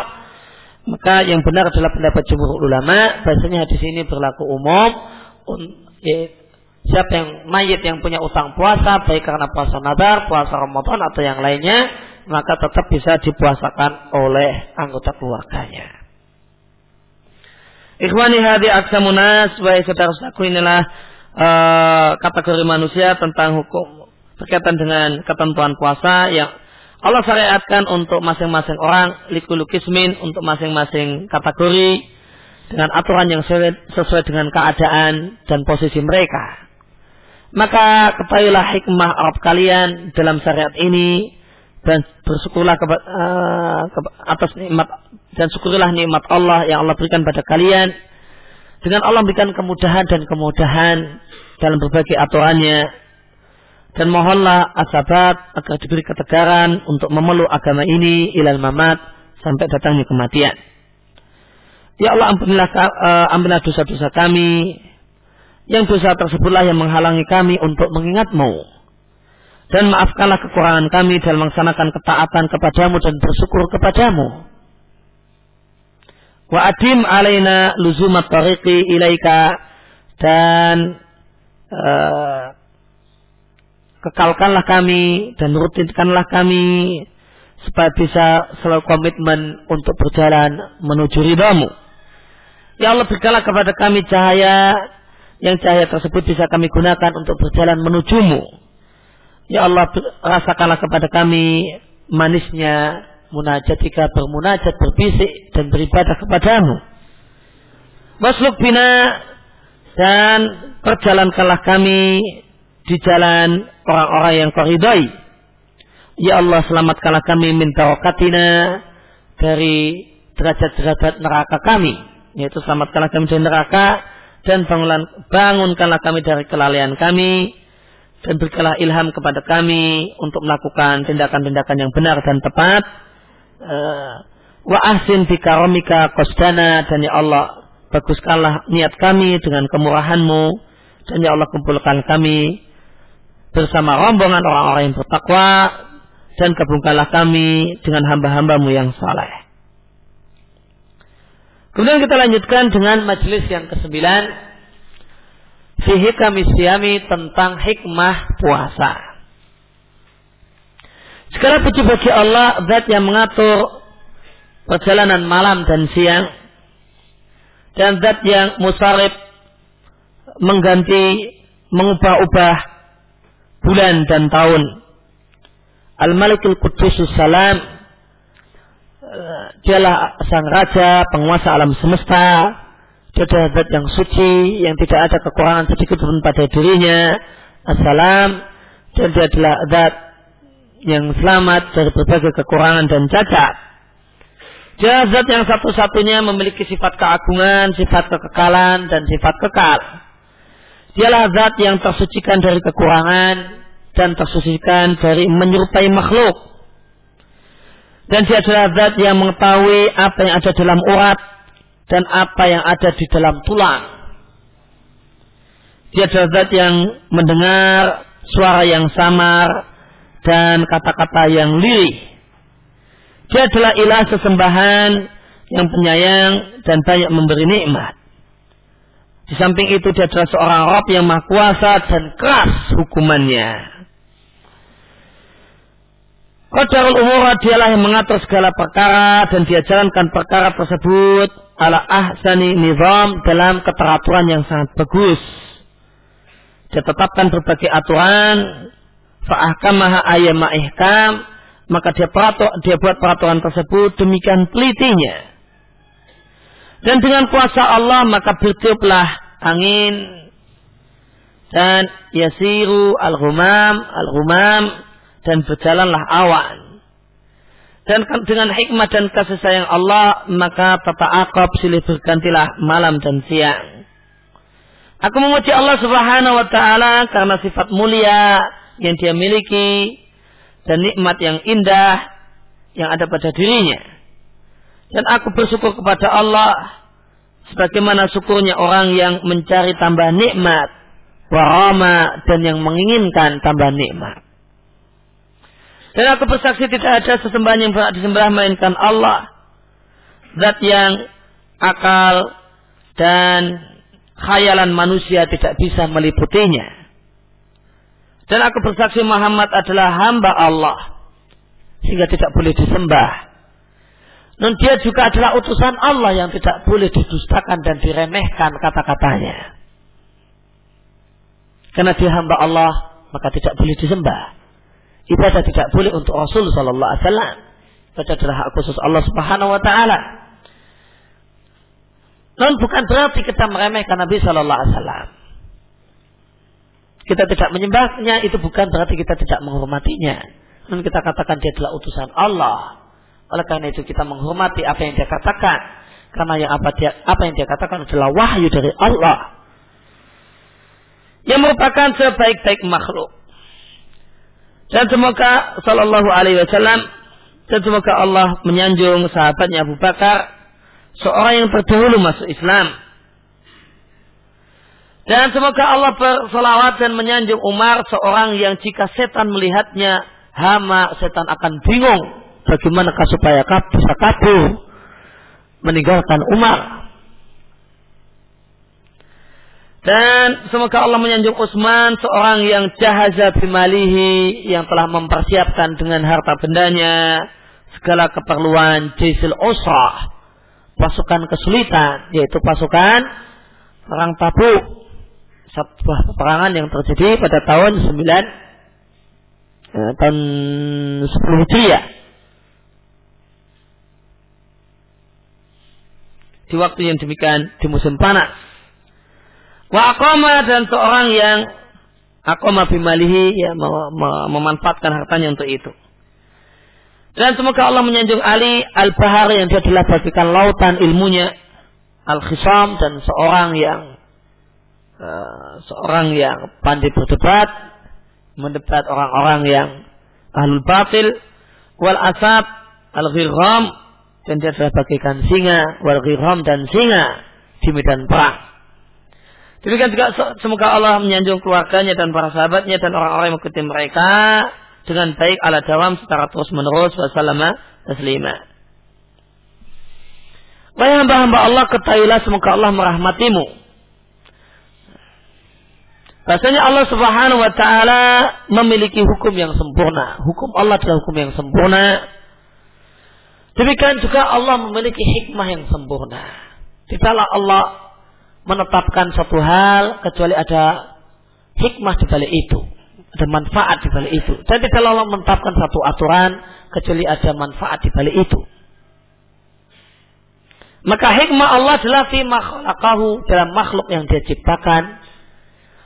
maka yang benar adalah pendapat jumhur ulama bahasanya hadis ini berlaku umum ya, siapa yang mayit yang punya utang puasa baik karena puasa nadar, puasa Ramadan atau yang lainnya maka tetap bisa dipuasakan oleh anggota keluarganya. Ikhwani hadi aksamunas wa saudara-saudaraku inilah uh, kategori manusia tentang hukum berkaitan dengan ketentuan puasa yang Allah syariatkan untuk masing-masing orang likulukismin untuk masing-masing kategori dengan aturan yang sesuai dengan keadaan dan posisi mereka. Maka ketahuilah hikmah Arab kalian dalam syariat ini dan bersyukurlah ke, uh, ke, atas nikmat dan syukurilah nikmat Allah yang Allah berikan pada kalian. Dengan Allah berikan kemudahan dan kemudahan dalam berbagai aturannya. Dan mohonlah asabat agar diberi ketegaran untuk memeluk agama ini ilal mamat sampai datangnya kematian. Ya Allah ampunilah, uh, ampunilah dosa-dosa kami. Yang dosa tersebutlah yang menghalangi kami untuk mengingatmu dan maafkanlah kekurangan kami dalam melaksanakan ketaatan kepadamu dan bersyukur kepadamu. Wa adim alaina luzumat tariqi ilaika dan uh, kekalkanlah kami dan rutinkanlah kami supaya bisa selalu komitmen untuk berjalan menuju ridhamu. Ya Allah berikanlah kepada kami cahaya yang cahaya tersebut bisa kami gunakan untuk berjalan menujumu. Ya Allah rasakanlah kepada kami manisnya munajat jika bermunajat berbisik dan beribadah kepadamu. Masluk bina dan perjalankanlah kami di jalan orang-orang yang kau ridai. Ya Allah selamatkanlah kami min tawakatina dari derajat-derajat neraka kami. Yaitu selamatkanlah kami dari neraka dan bangunkanlah kami dari kelalaian kami dan berikanlah ilham kepada kami untuk melakukan tindakan-tindakan yang benar dan tepat. Uh, wa ahsin bikaromika kosdana dan ya Allah baguskanlah niat kami dengan kemurahanmu dan ya Allah kumpulkan kami bersama rombongan orang-orang yang bertakwa dan kabulkanlah kami dengan hamba-hambamu yang saleh. Kemudian kita lanjutkan dengan majelis yang kesembilan. Fihi kami siami tentang hikmah puasa. Sekarang puji bagi Allah, zat yang mengatur perjalanan malam dan siang. Dan zat yang musarib mengganti, mengubah-ubah bulan dan tahun. Al-Malikul Qudusus Salam eh, dialah sang raja penguasa alam semesta dia zat yang suci yang tidak ada kekurangan sedikit pun pada dirinya Assalam dan dia adalah zat yang selamat dari berbagai kekurangan dan cacat dia zat yang satu-satunya memiliki sifat keagungan, sifat kekekalan dan sifat kekal Dialah zat yang tersucikan dari kekurangan dan tersucikan dari menyerupai makhluk. Dan dia adalah zat yang mengetahui apa yang ada dalam urat dan apa yang ada di dalam tulang. Dia adalah zat yang mendengar suara yang samar dan kata-kata yang lirih. Dia adalah ilah sesembahan yang penyayang dan banyak memberi nikmat. Di samping itu dia adalah seorang Rob yang maha kuasa dan keras hukumannya. Qadarul umur dialah yang mengatur segala perkara dan dia jalankan perkara tersebut ala ahsani nizam dalam keteraturan yang sangat bagus. Dia tetapkan berbagai aturan fa'ahkamaha ayyama ihkam maka dia peratur, dia buat peraturan tersebut demikian telitinya dan dengan kuasa Allah maka bertiuplah angin dan yasiru al-humam al-humam dan berjalanlah awan. Dan dengan hikmah dan kasih sayang Allah maka tata akab silih bergantilah malam dan siang. Aku memuji Allah Subhanahu wa taala karena sifat mulia yang dia miliki dan nikmat yang indah yang ada pada dirinya. Dan aku bersyukur kepada Allah sebagaimana syukurnya orang yang mencari tambah nikmat, warama dan yang menginginkan tambah nikmat. Dan aku bersaksi tidak ada sesembahan yang berhak disembah melainkan Allah. Zat yang akal dan khayalan manusia tidak bisa meliputinya. Dan aku bersaksi Muhammad adalah hamba Allah. Sehingga tidak boleh disembah dan dia juga adalah utusan Allah yang tidak boleh didustakan dan diremehkan kata-katanya. Karena dia hamba Allah, maka tidak boleh disembah. Ibadah tidak boleh untuk Rasul Sallallahu Alaihi Wasallam. Ibadah adalah hak khusus Allah Subhanahu Wa Taala. Namun bukan berarti kita meremehkan Nabi Sallallahu Alaihi Wasallam. Kita tidak menyembahnya itu bukan berarti kita tidak menghormatinya. Namun kita katakan dia adalah utusan Allah. Oleh karena itu kita menghormati apa yang dia katakan. Karena yang apa dia apa yang dia katakan adalah wahyu dari Allah yang merupakan sebaik-baik makhluk. Dan semoga Sallallahu Alaihi Wasallam dan semoga Allah menyanjung sahabatnya Abu Bakar, seorang yang terdahulu masuk Islam. Dan semoga Allah bersolawat dan menyanjung Umar, seorang yang jika setan melihatnya hama, setan akan bingung bagaimana supaya bisa kabur meninggalkan Umar. Dan semoga Allah menyanjung Utsman seorang yang jahaza bimalihi yang telah mempersiapkan dengan harta bendanya segala keperluan jisil usrah pasukan kesulitan yaitu pasukan perang Tabuk sebuah peperangan yang terjadi pada tahun 9 ya, tahun 10 Hijriah. Di waktu yang demikian di musim panas Wa akoma dan seorang yang akoma bimalihi ya memanfaatkan hartanya untuk itu. Dan semoga Allah menyanjung Ali al-Bahar yang dia telah bagikan lautan ilmunya al-Khisam dan seorang yang uh, seorang yang pandai berdebat mendebat orang-orang yang ahlul batil wal asab al-ghirram dan dia telah bagikan singa wal ghirram dan singa di medan perang. Demikian juga semoga Allah menyanjung keluarganya dan para sahabatnya dan orang-orang yang mengikuti mereka dengan baik ala dawam secara terus menerus wassalama taslima. Wahai hamba-hamba Allah ketahuilah semoga Allah merahmatimu. Rasanya Allah subhanahu wa ta'ala memiliki hukum yang sempurna. Hukum Allah adalah hukum yang sempurna. Demikian juga Allah memiliki hikmah yang sempurna. Tidaklah Allah menetapkan satu hal kecuali ada hikmah di balik itu, ada manfaat di balik itu. Dan tidak Allah menetapkan satu aturan kecuali ada manfaat di balik itu. Maka hikmah Allah adalah fi makhlaqahu dalam makhluk yang dia ciptakan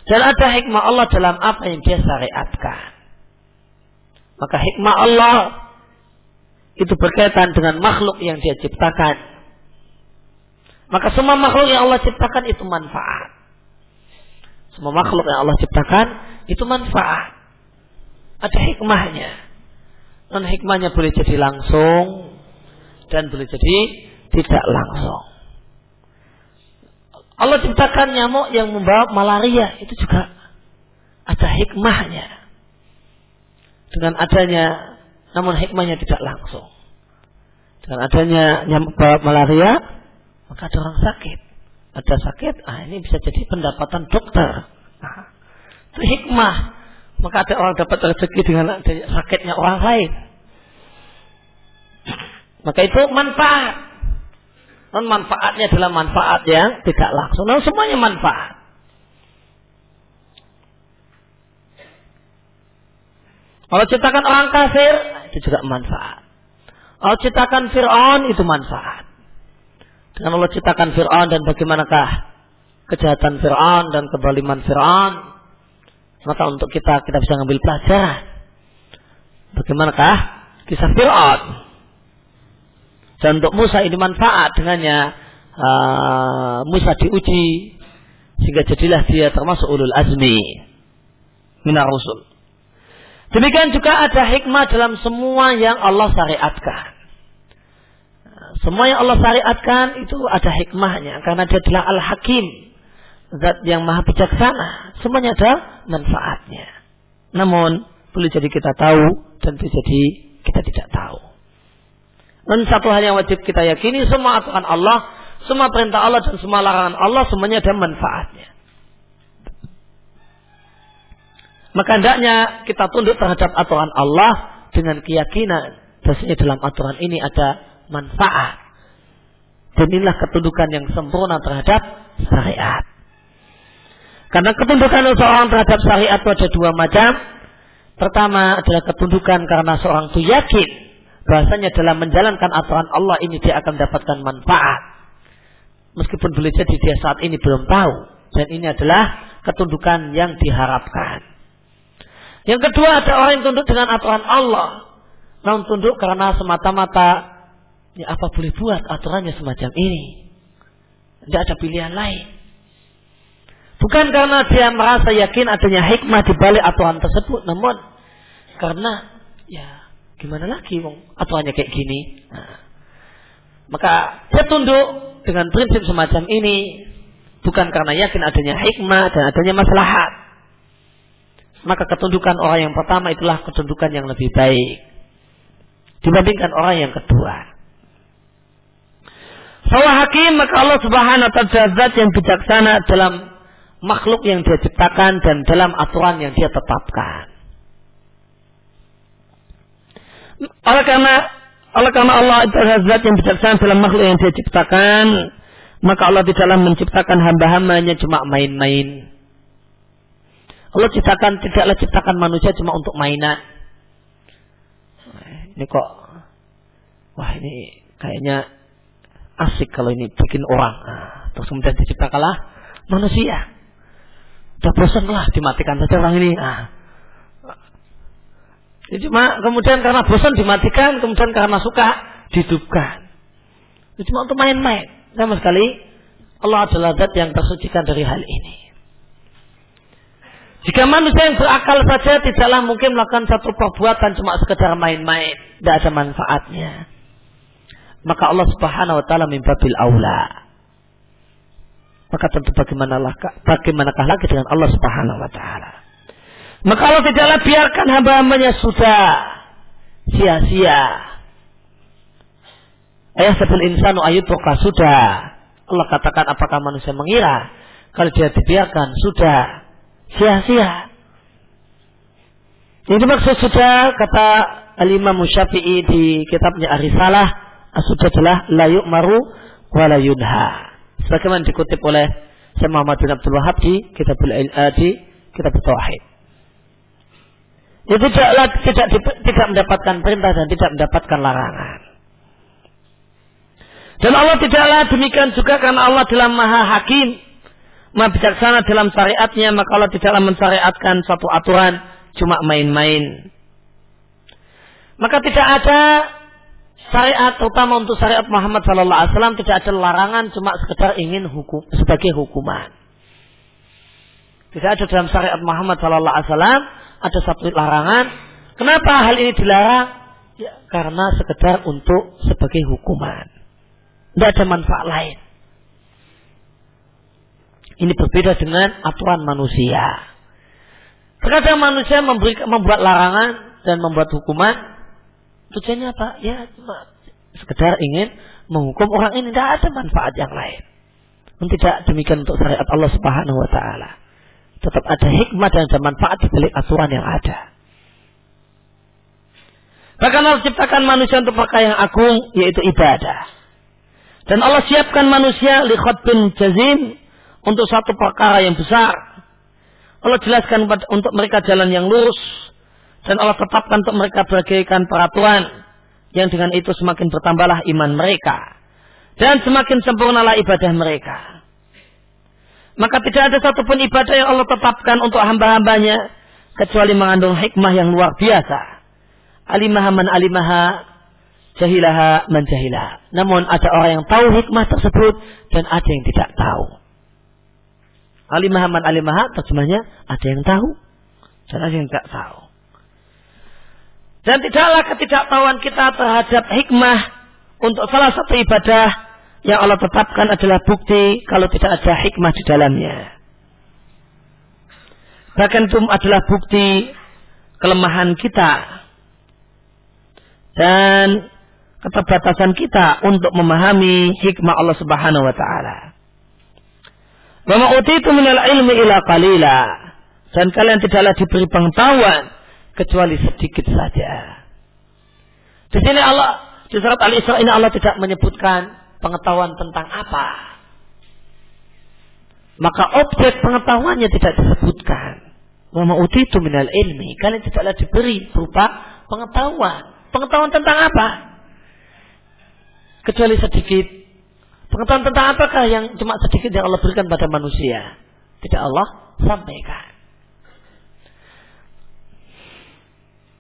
dan ada hikmah Allah dalam apa yang dia syariatkan. Maka hikmah Allah itu berkaitan dengan makhluk yang dia ciptakan maka semua makhluk yang Allah ciptakan itu manfaat. Semua makhluk yang Allah ciptakan itu manfaat. Ada hikmahnya. Non hikmahnya boleh jadi langsung dan boleh jadi tidak langsung. Allah ciptakan nyamuk yang membawa malaria itu juga ada hikmahnya. Dengan adanya namun hikmahnya tidak langsung. Dengan adanya nyamuk bawa malaria maka ada orang sakit. Ada sakit, ah ini bisa jadi pendapatan dokter. Nah, itu hikmah. Maka ada orang dapat rezeki dengan sakitnya orang lain. Maka itu manfaat. Non manfaatnya adalah manfaat yang tidak langsung. Nah, semuanya manfaat. Kalau ciptakan orang kafir, itu juga manfaat. Kalau ciptakan Fir'aun, itu manfaat. Dengan Allah ciptakan Fir'aun dan bagaimanakah kejahatan Fir'aun dan kebaliman Fir'aun. Maka untuk kita, kita bisa mengambil pelajaran. Bagaimanakah kisah Fir'aun. Dan untuk Musa ini manfaat dengannya uh, Musa diuji sehingga jadilah dia termasuk ulul azmi minar rusul. Demikian juga ada hikmah dalam semua yang Allah syariatkan. Semua yang Allah syariatkan itu ada hikmahnya karena dia adalah Al-Hakim. Zat yang maha bijaksana. Semuanya ada manfaatnya. Namun boleh jadi kita tahu dan boleh jadi kita tidak tahu. Dan satu hal yang wajib kita yakini semua aturan Allah, semua perintah Allah dan semua larangan Allah semuanya ada manfaatnya. Maka hendaknya kita tunduk terhadap aturan Allah dengan keyakinan bahwasanya dalam aturan ini ada manfaat. Dan inilah ketundukan yang sempurna terhadap syariat. Karena ketundukan seseorang terhadap syariat itu ada dua macam. Pertama adalah ketundukan karena seorang itu yakin bahasanya dalam menjalankan aturan Allah ini dia akan mendapatkan manfaat. Meskipun boleh jadi dia saat ini belum tahu. Dan ini adalah ketundukan yang diharapkan. Yang kedua ada orang yang tunduk dengan aturan Allah. Namun tunduk karena semata-mata ya apa boleh buat aturannya semacam ini. Tidak ada pilihan lain. Bukan karena dia merasa yakin adanya hikmah di balik aturan tersebut, namun karena ya gimana lagi wong aturannya kayak gini. Nah, maka dia tunduk dengan prinsip semacam ini bukan karena yakin adanya hikmah dan adanya maslahat. Maka ketundukan orang yang pertama itulah ketundukan yang lebih baik dibandingkan orang yang kedua. Salah hakim maka Allah Subhanahu wa taala yang bijaksana dalam makhluk yang dia ciptakan dan dalam aturan yang dia tetapkan. Oleh karena oleh karena Allah yang bijaksana dalam makhluk yang dia ciptakan, maka Allah tidaklah menciptakan hamba-hambanya cuma main-main. Allah ciptakan tidaklah ciptakan manusia cuma untuk mainan. Ini kok, wah ini kayaknya asik kalau ini bikin orang. Nah, terus kemudian diciptakanlah manusia. Sudah bosan lah dimatikan saja orang ini. Nah. Jadi cuma kemudian karena bosan dimatikan, kemudian karena suka dihidupkan. Itu cuma untuk main-main. Sama sekali Allah adalah zat yang tersucikan dari hal ini. Jika manusia yang berakal saja tidaklah mungkin melakukan satu perbuatan cuma sekedar main-main, tidak ada manfaatnya. Maka Allah Subhanahu wa taala mimbabil aula maka tentu bagaimanakah, bagaimanakah lagi dengan Allah Subhanahu wa taala. Maka Allah tidaklah biarkan hamba-hambanya sudah sia-sia. Ayah sebel insanu ayutuka sudah. Allah katakan apakah manusia mengira kalau dia dibiarkan sudah sia-sia. Ini maksud sudah kata Al-Imam Syafi'i di kitabnya Arisalah sudah adalah layuk maru wa layunha sebagaimana dikutip oleh Syekh Muhammad bin Abdul Wahab di kitab uh, di kitab Tauhid. Itu tidaklah tidak tidak mendapatkan perintah dan tidak mendapatkan larangan. Dan Allah tidaklah demikian juga karena Allah dalam maha hakim, maha bijaksana dalam syariatnya, maka Allah tidaklah mensyariatkan suatu aturan cuma main-main. Maka tidak ada syariat terutama untuk syariat Muhammad Sallallahu Alaihi Wasallam tidak ada larangan cuma sekedar ingin hukum sebagai hukuman. Tidak ada dalam syariat Muhammad Sallallahu Alaihi Wasallam ada satu larangan. Kenapa hal ini dilarang? Ya, karena sekedar untuk sebagai hukuman. Tidak ada manfaat lain. Ini berbeda dengan aturan manusia. Terkadang manusia memberi, membuat larangan dan membuat hukuman Tujuannya apa? Ya cuma sekedar ingin menghukum orang ini. Tidak ada manfaat yang lain. Dan tidak demikian untuk syariat Allah Subhanahu Wa Taala. Tetap ada hikmah dan ada manfaat di balik aturan yang ada. Bahkan Allah ciptakan manusia untuk perkara yang agung, yaitu ibadah. Dan Allah siapkan manusia li bin jazim untuk satu perkara yang besar. Allah jelaskan untuk mereka jalan yang lurus dan Allah tetapkan untuk mereka bagaikan peraturan yang dengan itu semakin bertambahlah iman mereka dan semakin sempurnalah ibadah mereka. Maka tidak ada satupun ibadah yang Allah tetapkan untuk hamba-hambanya kecuali mengandung hikmah yang luar biasa. Alimaha man alimaha, jahilaha man jahilah. Namun ada orang yang tahu hikmah tersebut dan ada yang tidak tahu. Alimaha man alimaha terjemahnya ada yang tahu dan ada yang tidak tahu. Dan tidaklah ketidaktahuan kita terhadap hikmah untuk salah satu ibadah yang Allah tetapkan adalah bukti kalau tidak ada hikmah di dalamnya. Bahkan itu adalah bukti kelemahan kita dan keterbatasan kita untuk memahami hikmah Allah Subhanahu wa taala. Wa ma utitu minal ilmi ila qalila. Dan kalian tidaklah diberi pengetahuan kecuali sedikit saja. Di sini Allah di surat Al-Isra ini Allah tidak menyebutkan pengetahuan tentang apa. Maka objek pengetahuannya tidak disebutkan. Wa ma'utitu minal ilmi. Kalian tidaklah diberi berupa pengetahuan. Pengetahuan tentang apa? Kecuali sedikit. Pengetahuan tentang apakah yang cuma sedikit yang Allah berikan pada manusia. Tidak Allah sampaikan.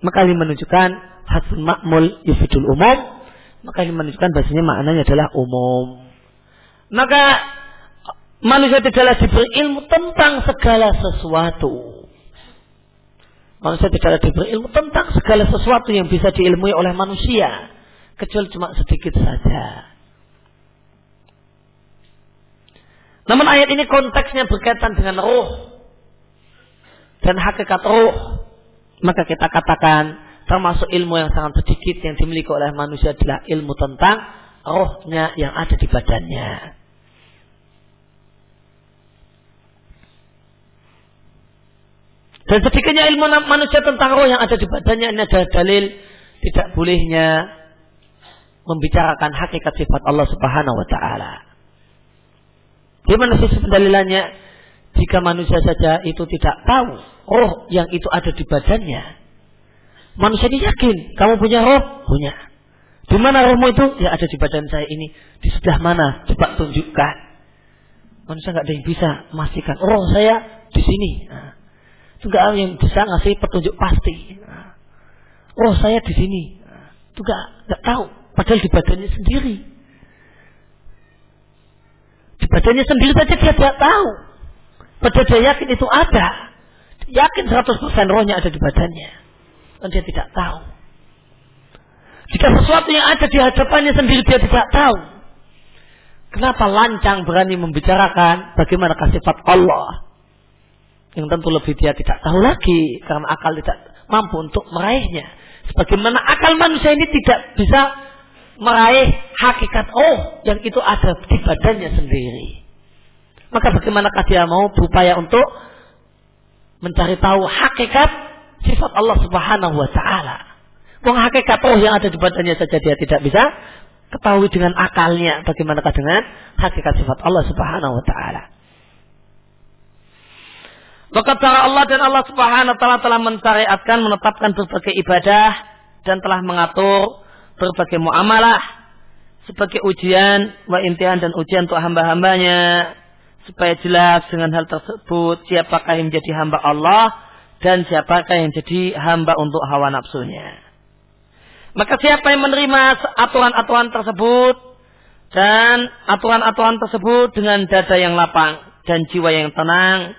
Maka ini menunjukkan hasil makmul yufidul umum. Maka ini menunjukkan bahasanya maknanya adalah umum. Maka manusia tidaklah diberi ilmu tentang segala sesuatu. Manusia tidaklah diberi ilmu tentang segala sesuatu yang bisa diilmui oleh manusia. Kecuali cuma sedikit saja. Namun ayat ini konteksnya berkaitan dengan roh. Dan hakikat roh. Maka kita katakan termasuk ilmu yang sangat sedikit yang dimiliki oleh manusia adalah ilmu tentang rohnya yang ada di badannya. Dan sedikitnya ilmu manusia tentang roh yang ada di badannya ini adalah dalil tidak bolehnya membicarakan hakikat sifat Allah Subhanahu wa taala. Di mana sisi pendalilannya? Jika manusia saja itu tidak tahu roh yang itu ada di badannya, manusia ini yakin kamu punya roh, punya. Di mana rohmu itu? Ya ada di badan saya ini. Di sebelah mana? Coba tunjukkan. Manusia nggak ada yang bisa memastikan roh saya di sini. Nah, itu nggak ada yang bisa ngasih petunjuk pasti. Oh saya di sini. Itu nggak nggak tahu. Padahal di badannya sendiri. Di badannya sendiri saja dia tidak tahu. Padahal dia yakin itu ada. Yakin 100% rohnya ada di badannya. Dan dia tidak tahu. Jika sesuatu yang ada di hadapannya sendiri dia tidak tahu. Kenapa lancang berani membicarakan bagaimana sifat Allah yang tentu lebih dia tidak tahu lagi karena akal tidak mampu untuk meraihnya. Sebagaimana akal manusia ini tidak bisa meraih hakikat oh yang itu ada di badannya sendiri. Maka bagaimanakah dia mau berupaya untuk mencari tahu hakikat sifat Allah Subhanahu wa taala. Wong hakikat oh yang ada di badannya saja dia tidak bisa ketahui dengan akalnya bagaimanakah dengan hakikat sifat Allah Subhanahu wa taala. Maka cara Allah dan Allah Subhanahu wa taala telah mensyariatkan menetapkan berbagai ibadah dan telah mengatur berbagai muamalah sebagai ujian wa imtihan dan ujian untuk hamba-hambanya supaya jelas dengan hal tersebut siapakah yang menjadi hamba Allah dan siapakah yang jadi hamba untuk hawa nafsunya. Maka siapa yang menerima aturan-aturan tersebut dan aturan-aturan tersebut dengan dada yang lapang dan jiwa yang tenang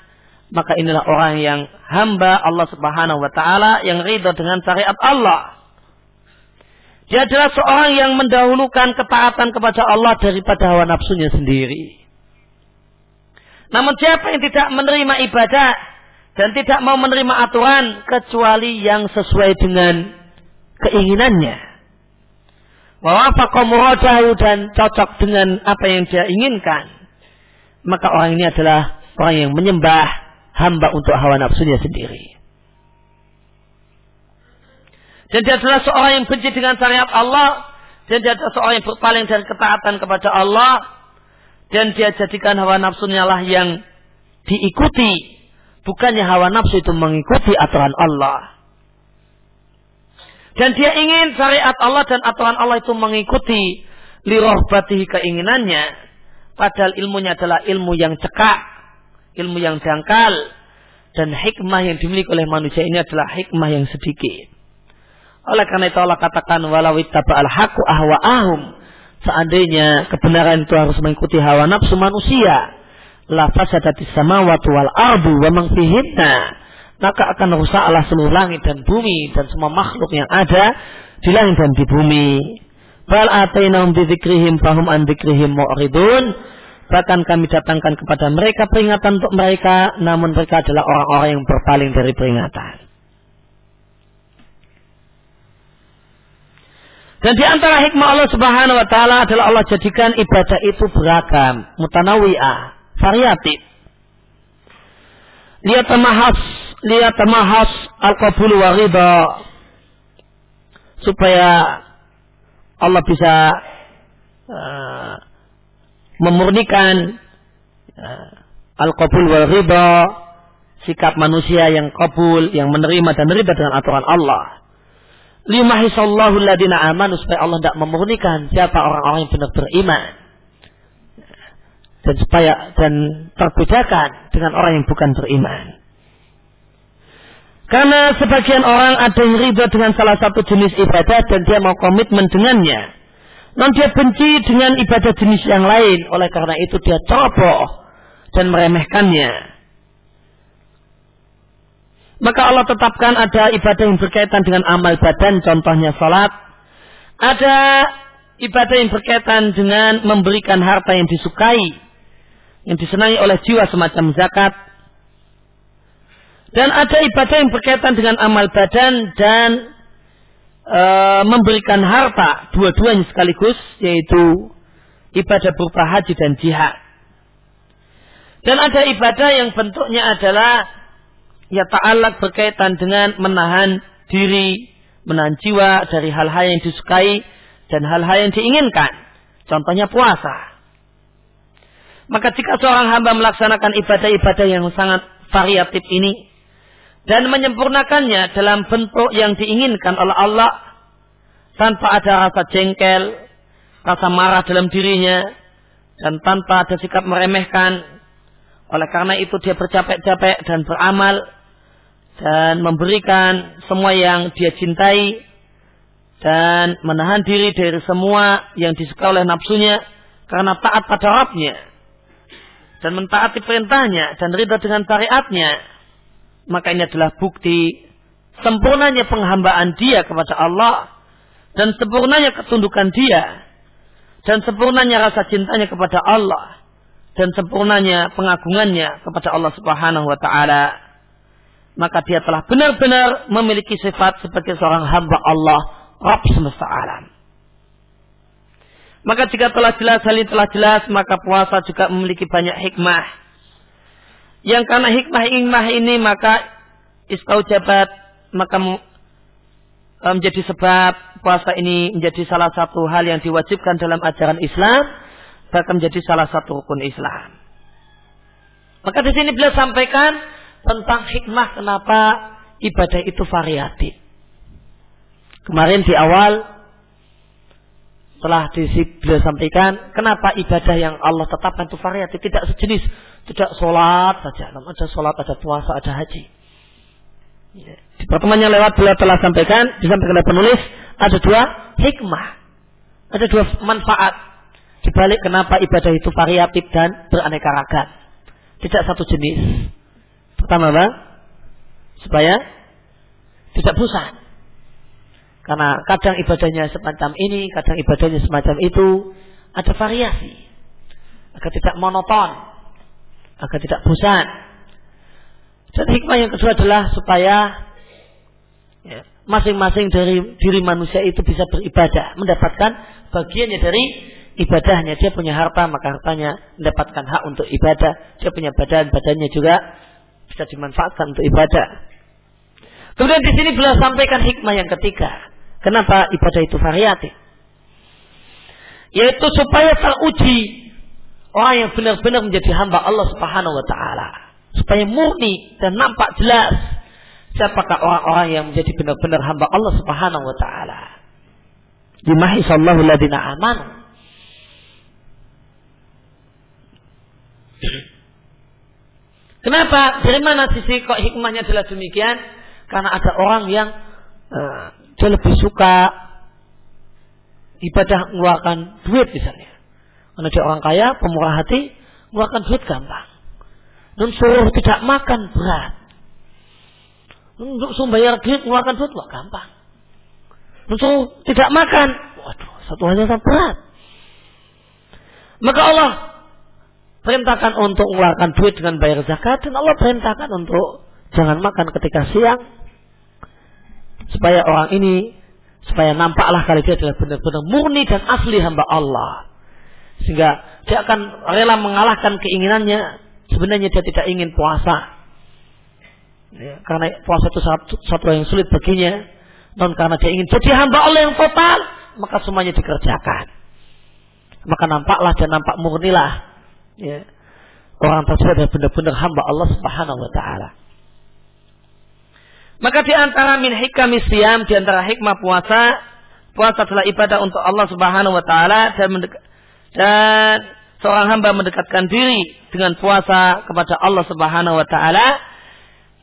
maka inilah orang yang hamba Allah Subhanahu wa taala yang ridho dengan syariat Allah. Dia adalah seorang yang mendahulukan ketaatan kepada Allah daripada hawa nafsunya sendiri. Namun siapa yang tidak menerima ibadah dan tidak mau menerima aturan kecuali yang sesuai dengan keinginannya. Wawafaqa dan cocok dengan apa yang dia inginkan. Maka orang ini adalah orang yang menyembah hamba untuk hawa nafsunya sendiri. Dan dia adalah seorang yang benci dengan syariat Allah. Dan dia adalah seorang yang berpaling dari ketaatan kepada Allah. Dan dia jadikan hawa nafsunya lah yang diikuti. Bukannya hawa nafsu itu mengikuti aturan Allah. Dan dia ingin syariat Allah dan aturan Allah itu mengikuti lirohbatihi keinginannya. Padahal ilmunya adalah ilmu yang cekak ilmu yang dangkal dan hikmah yang dimiliki oleh manusia ini adalah hikmah yang sedikit. Oleh karena itu Allah katakan walau al haqqu ahwa'ahum seandainya kebenaran itu harus mengikuti hawa nafsu manusia la fasadatis samawati wal ardu wa man maka akan rusaklah seluruh langit dan bumi dan semua makhluk yang ada di langit dan di bumi. Bal atainahum bi dzikrihim fahum an dzikrihim mu'ridun Bahkan kami datangkan kepada mereka peringatan untuk mereka, namun mereka adalah orang-orang yang berpaling dari peringatan. Dan di antara hikmah Allah Subhanahu wa taala adalah Allah jadikan ibadah itu beragam, mutanawiyah, variatif. Lihat temahas, lihat temahas al-qabul wa ridha. Supaya Allah bisa uh, memurnikan uh, al-qabul wal riba sikap manusia yang kabul, yang menerima dan ridha dengan aturan Allah. Limahisallahu ladina amanu supaya Allah tidak memurnikan siapa orang-orang yang benar beriman. Dan supaya dan terbedakan dengan orang yang bukan beriman. Karena sebagian orang ada yang ridha dengan salah satu jenis ibadah dan dia mau komitmen dengannya. Non dia benci dengan ibadah jenis yang lain. Oleh karena itu dia ceroboh dan meremehkannya. Maka Allah tetapkan ada ibadah yang berkaitan dengan amal badan, contohnya salat. Ada ibadah yang berkaitan dengan memberikan harta yang disukai, yang disenangi oleh jiwa semacam zakat. Dan ada ibadah yang berkaitan dengan amal badan dan e, memberikan harta, dua-duanya sekaligus, yaitu ibadah berupa haji dan jihad. Dan ada ibadah yang bentuknya adalah ya ta'alak berkaitan dengan menahan diri, menahan jiwa dari hal-hal yang disukai dan hal-hal yang diinginkan. Contohnya puasa. Maka jika seorang hamba melaksanakan ibadah-ibadah yang sangat variatif ini dan menyempurnakannya dalam bentuk yang diinginkan oleh Allah tanpa ada rasa jengkel, rasa marah dalam dirinya dan tanpa ada sikap meremehkan oleh karena itu dia bercapek-capek dan beramal dan memberikan semua yang dia cintai dan menahan diri dari semua yang disukai oleh nafsunya karena taat pada Rabbnya dan mentaati perintahnya dan ridha dengan syariatnya maka ini adalah bukti sempurnanya penghambaan dia kepada Allah dan sempurnanya ketundukan dia dan sempurnanya rasa cintanya kepada Allah dan sempurnanya pengagungannya kepada Allah Subhanahu wa taala maka dia telah benar-benar memiliki sifat sebagai seorang hamba Allah, Rabb semesta alam. Maka jika telah jelas hal ini telah jelas, maka puasa juga memiliki banyak hikmah. Yang karena hikmah-hikmah ini maka istau jabat maka e, menjadi sebab puasa ini menjadi salah satu hal yang diwajibkan dalam ajaran Islam, bahkan menjadi salah satu rukun Islam. Maka di sini beliau sampaikan tentang hikmah kenapa ibadah itu variatif. Kemarin di awal telah beliau sampaikan kenapa ibadah yang Allah tetapkan itu variatif tidak sejenis tidak sholat saja namun ada sholat ada puasa ada haji ya. di pertemuan yang lewat beliau telah sampaikan disampaikan oleh penulis ada dua hikmah ada dua manfaat dibalik kenapa ibadah itu variatif dan beraneka ragam tidak satu jenis Pertama apa? Supaya tidak bosan. Karena kadang ibadahnya semacam ini, kadang ibadahnya semacam itu, ada variasi. Agar tidak monoton, agar tidak bosan. Dan hikmah yang kedua adalah supaya ya, masing-masing dari diri manusia itu bisa beribadah, mendapatkan bagiannya dari ibadahnya. Dia punya harta, maka hartanya mendapatkan hak untuk ibadah. Dia punya badan, badannya juga bisa dimanfaatkan untuk ibadah. Kemudian di sini beliau sampaikan hikmah yang ketiga. Kenapa ibadah itu variatif? Yaitu supaya teruji orang yang benar-benar menjadi hamba Allah Subhanahu wa taala. Supaya murni dan nampak jelas siapakah orang-orang yang menjadi benar-benar hamba Allah Subhanahu wa taala. Dimahi sallallahu ladina amanu. Kenapa? Dari mana sisi kok hikmahnya adalah demikian? Karena ada orang yang uh, dia lebih suka ibadah mengeluarkan duit misalnya. Karena dia orang kaya, pemurah hati, mengeluarkan duit gampang. Dan suruh tidak makan berat. Untuk sumbayar duit, mengeluarkan duit wah, gampang. Dan suruh tidak makan, waduh, satu hal yang berat. Maka Allah perintahkan untuk mengeluarkan duit dengan bayar zakat. Dan Allah perintahkan untuk jangan makan ketika siang. Supaya orang ini supaya nampaklah kali dia adalah benar-benar murni dan asli hamba Allah. Sehingga dia akan rela mengalahkan keinginannya. Sebenarnya dia tidak ingin puasa. Ya, karena puasa itu satu, satu yang sulit baginya. Non karena dia ingin jadi hamba Allah yang total maka semuanya dikerjakan. Maka nampaklah dan nampak murnilah ya, orang tersebut adalah benar-benar hamba Allah Subhanahu wa taala. Maka di antara min hikam siam, di antara hikmah puasa, puasa adalah ibadah untuk Allah Subhanahu wa taala dan dan seorang hamba mendekatkan diri dengan puasa kepada Allah Subhanahu wa taala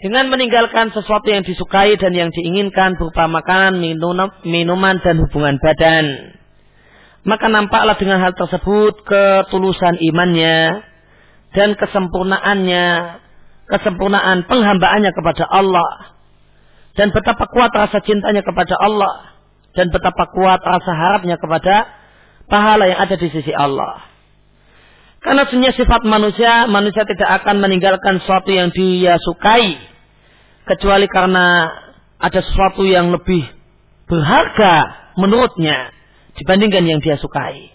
dengan meninggalkan sesuatu yang disukai dan yang diinginkan berupa makanan, minuman dan hubungan badan. Maka nampaklah dengan hal tersebut ketulusan imannya dan kesempurnaannya, kesempurnaan penghambaannya kepada Allah dan betapa kuat rasa cintanya kepada Allah dan betapa kuat rasa harapnya kepada pahala yang ada di sisi Allah. Karena sebenarnya sifat manusia, manusia tidak akan meninggalkan sesuatu yang dia sukai kecuali karena ada sesuatu yang lebih berharga menurutnya dibandingkan yang dia sukai.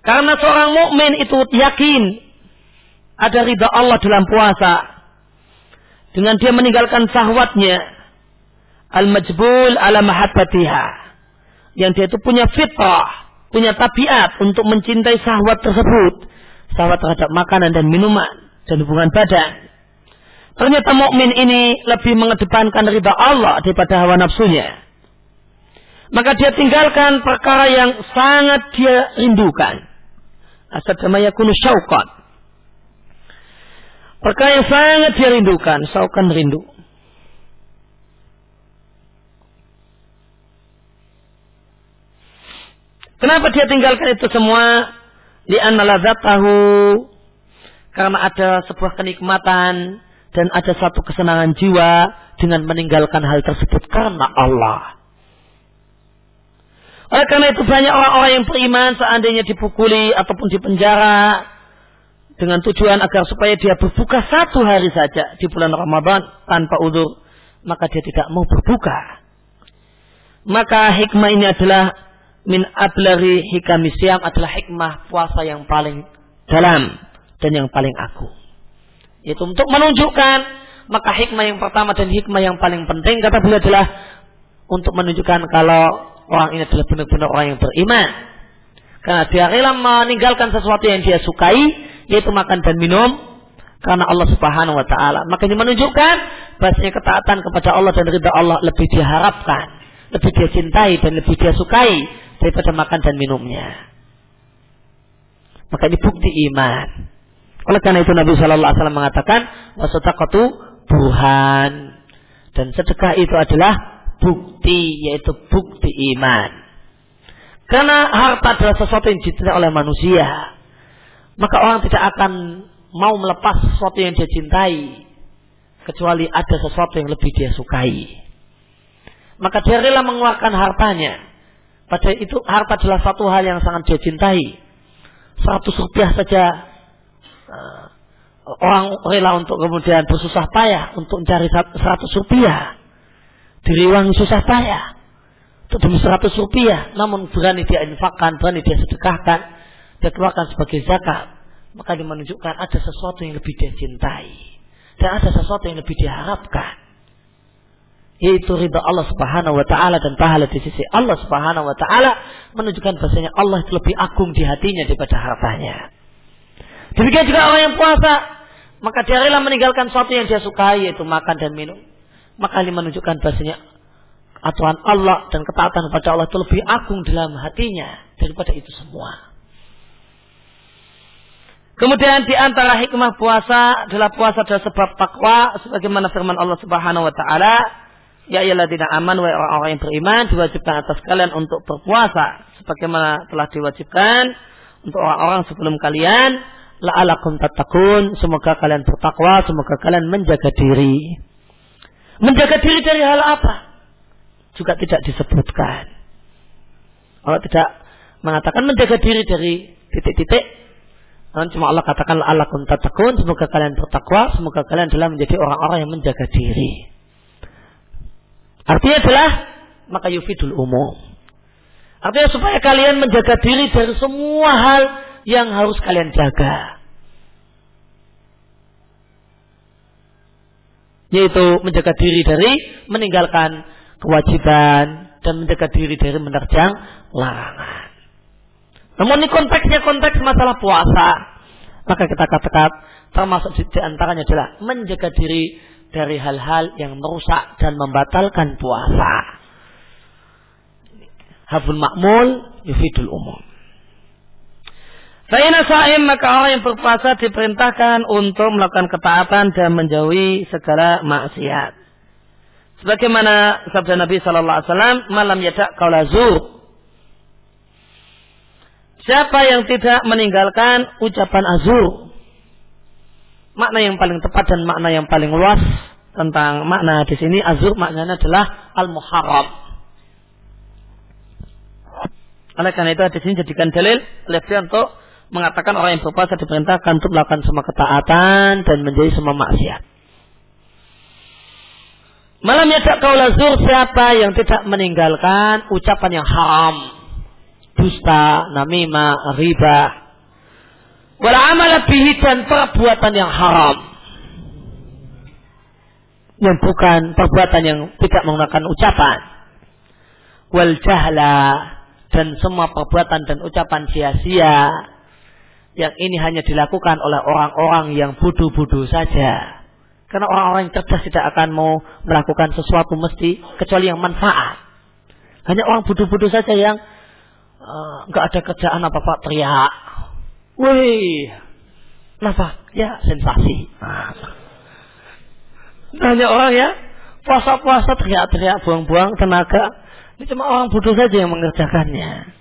Karena seorang mukmin itu yakin ada ridha Allah dalam puasa dengan dia meninggalkan sahwatnya al-majbul ala mahabbatiha yang dia itu punya fitrah, punya tabiat untuk mencintai sahwat tersebut, sahwat terhadap makanan dan minuman dan hubungan badan. Ternyata mukmin ini lebih mengedepankan ridha Allah daripada hawa nafsunya. Maka dia tinggalkan perkara yang sangat dia rindukan. Asadama yakunu syauqan. Perkara yang sangat dia rindukan, syauqan rindu. Kenapa dia tinggalkan itu semua? Lianna tahu karena ada sebuah kenikmatan dan ada satu kesenangan jiwa dengan meninggalkan hal tersebut karena Allah. Oleh karena itu banyak orang-orang yang beriman seandainya dipukuli ataupun dipenjara dengan tujuan agar supaya dia berbuka satu hari saja di bulan Ramadan tanpa udur, maka dia tidak mau berbuka. Maka hikmah ini adalah min ablari hikamisyam adalah hikmah puasa yang paling dalam dan yang paling agung. Itu untuk menunjukkan maka hikmah yang pertama dan hikmah yang paling penting kata beliau adalah untuk menunjukkan kalau orang ini adalah benar-benar orang yang beriman. Karena dia rela meninggalkan sesuatu yang dia sukai, yaitu makan dan minum, karena Allah Subhanahu wa taala. Maka ini menunjukkan bahasanya ketaatan kepada Allah dan ridha Allah lebih diharapkan, lebih dia cintai dan lebih dia sukai daripada makan dan minumnya. Maka ini bukti iman. Oleh karena itu Nabi Shallallahu Alaihi Wasallam mengatakan wasodaqatu Tuhan dan sedekah itu adalah bukti yaitu bukti iman. Karena harta adalah sesuatu yang dicintai oleh manusia. Maka orang tidak akan mau melepas sesuatu yang dia cintai kecuali ada sesuatu yang lebih dia sukai. Maka dia rela mengeluarkan hartanya. Pada itu harta adalah satu hal yang sangat dia cintai. Seratus rupiah saja uh, orang rela untuk kemudian bersusah payah untuk mencari 100 rupiah. Diriwangi susah payah. Untuk demi 100 rupiah. Namun berani dia infakkan, berani dia sedekahkan. Dia keluarkan sebagai zakat. Maka dia menunjukkan ada sesuatu yang lebih dia cintai. Dan ada sesuatu yang lebih diharapkan. Yaitu ridha Allah subhanahu wa ta'ala dan pahala di sisi Allah subhanahu wa ta'ala. Menunjukkan bahasanya Allah lebih agung di hatinya daripada hartanya. Demikian juga orang yang puasa, maka dia rela meninggalkan sesuatu yang dia sukai yaitu makan dan minum. Maka ini menunjukkan bahasanya aturan Allah dan ketaatan kepada Allah itu lebih agung dalam hatinya daripada itu semua. Kemudian di antara hikmah puasa adalah puasa adalah sebab takwa sebagaimana firman Allah Subhanahu wa taala, ya ayyuhalladzina aman wa orang-orang yang beriman diwajibkan atas kalian untuk berpuasa sebagaimana telah diwajibkan untuk orang-orang sebelum kalian la'alakum tatakun. Semoga kalian bertakwa, semoga kalian menjaga diri. Menjaga diri dari hal apa? Juga tidak disebutkan. Allah tidak mengatakan menjaga diri dari titik-titik. Namun cuma Allah katakan la'alakum tatakun. Semoga kalian bertakwa, semoga kalian adalah menjadi orang-orang yang menjaga diri. Artinya adalah maka yufidul umum. Artinya supaya kalian menjaga diri dari semua hal yang harus kalian jaga. Yaitu menjaga diri dari meninggalkan kewajiban dan menjaga diri dari menerjang larangan. Namun ini konteksnya konteks masalah puasa. Maka kita katakan termasuk di antaranya adalah menjaga diri dari hal-hal yang merusak dan membatalkan puasa. Haful makmul yufidul umum. Fa'ina sa'im maka orang yang berpuasa diperintahkan untuk melakukan ketaatan dan menjauhi segala maksiat. Sebagaimana sabda Nabi Sallallahu Alaihi Wasallam, malam yadak kaulazur. Siapa yang tidak meninggalkan ucapan azur, makna yang paling tepat dan makna yang paling luas tentang makna di sini azur maknanya adalah al muharram. Oleh karena itu di sini jadikan dalil oleh untuk mengatakan orang yang berpuasa diperintahkan untuk melakukan semua ketaatan dan menjadi semua maksiat. Malam yadak kaulah zur siapa yang tidak meninggalkan ucapan yang haram, dusta, namimah, riba, wal amal bihi dan perbuatan yang haram. Yang bukan perbuatan yang tidak menggunakan ucapan. Wal jahla dan semua perbuatan dan ucapan sia-sia yang ini hanya dilakukan oleh orang-orang yang bodoh-bodoh saja. Karena orang-orang yang cerdas tidak akan mau melakukan sesuatu mesti kecuali yang manfaat. Hanya orang bodoh-bodoh saja yang eh, nggak uh, ada kerjaan apa pak teriak. Wih, kenapa? Ya sensasi. Hanya orang ya puasa-puasa teriak-teriak buang-buang tenaga. Ini cuma orang bodoh saja yang mengerjakannya.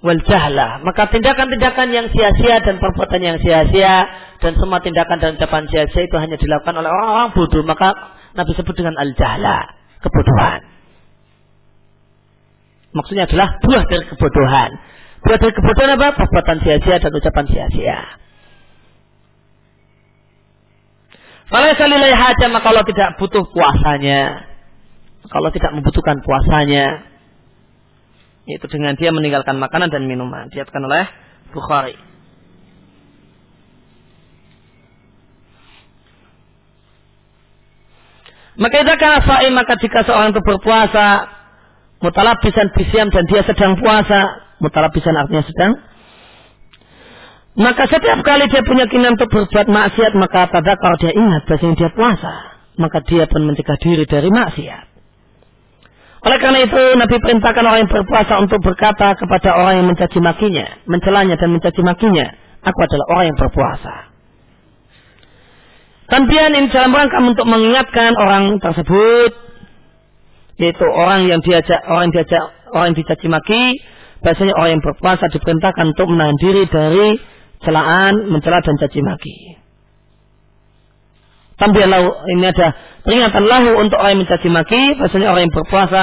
Wal jahla. Maka tindakan-tindakan yang sia-sia dan perbuatan yang sia-sia dan semua tindakan dan ucapan sia-sia itu hanya dilakukan oleh orang-orang bodoh. Maka Nabi sebut dengan al jahla, kebodohan. Maksudnya adalah buah dari kebodohan. Buah dari kebodohan apa? Perbuatan sia-sia dan ucapan sia-sia. Kalau salilai haja maka kalau tidak butuh puasanya, kalau tidak membutuhkan puasanya, yaitu dengan dia meninggalkan makanan dan minuman. Diatkan oleh Bukhari. Maka itu karena sa'i maka jika seorang itu berpuasa mutalabisan bisiam dan dia sedang puasa mutalabisan artinya sedang maka setiap kali dia punya keinginan untuk berbuat maksiat maka pada kalau dia ingat bahasanya dia puasa. Maka dia pun mencegah diri dari maksiat oleh karena itu Nabi perintahkan orang yang berpuasa untuk berkata kepada orang yang mencaci makinya, mencelanya dan mencaci makinya, aku adalah orang yang berpuasa. Tampian ini dalam rangka untuk mengingatkan orang tersebut, yaitu orang yang diajak, orang yang diajak, orang yang dicaci maki, biasanya orang yang berpuasa diperintahkan untuk menahan diri dari celaan, mencela dan caci maki. Tambihan lahu, ini ada peringatan lahu untuk orang yang mencaci maki. Biasanya orang yang berpuasa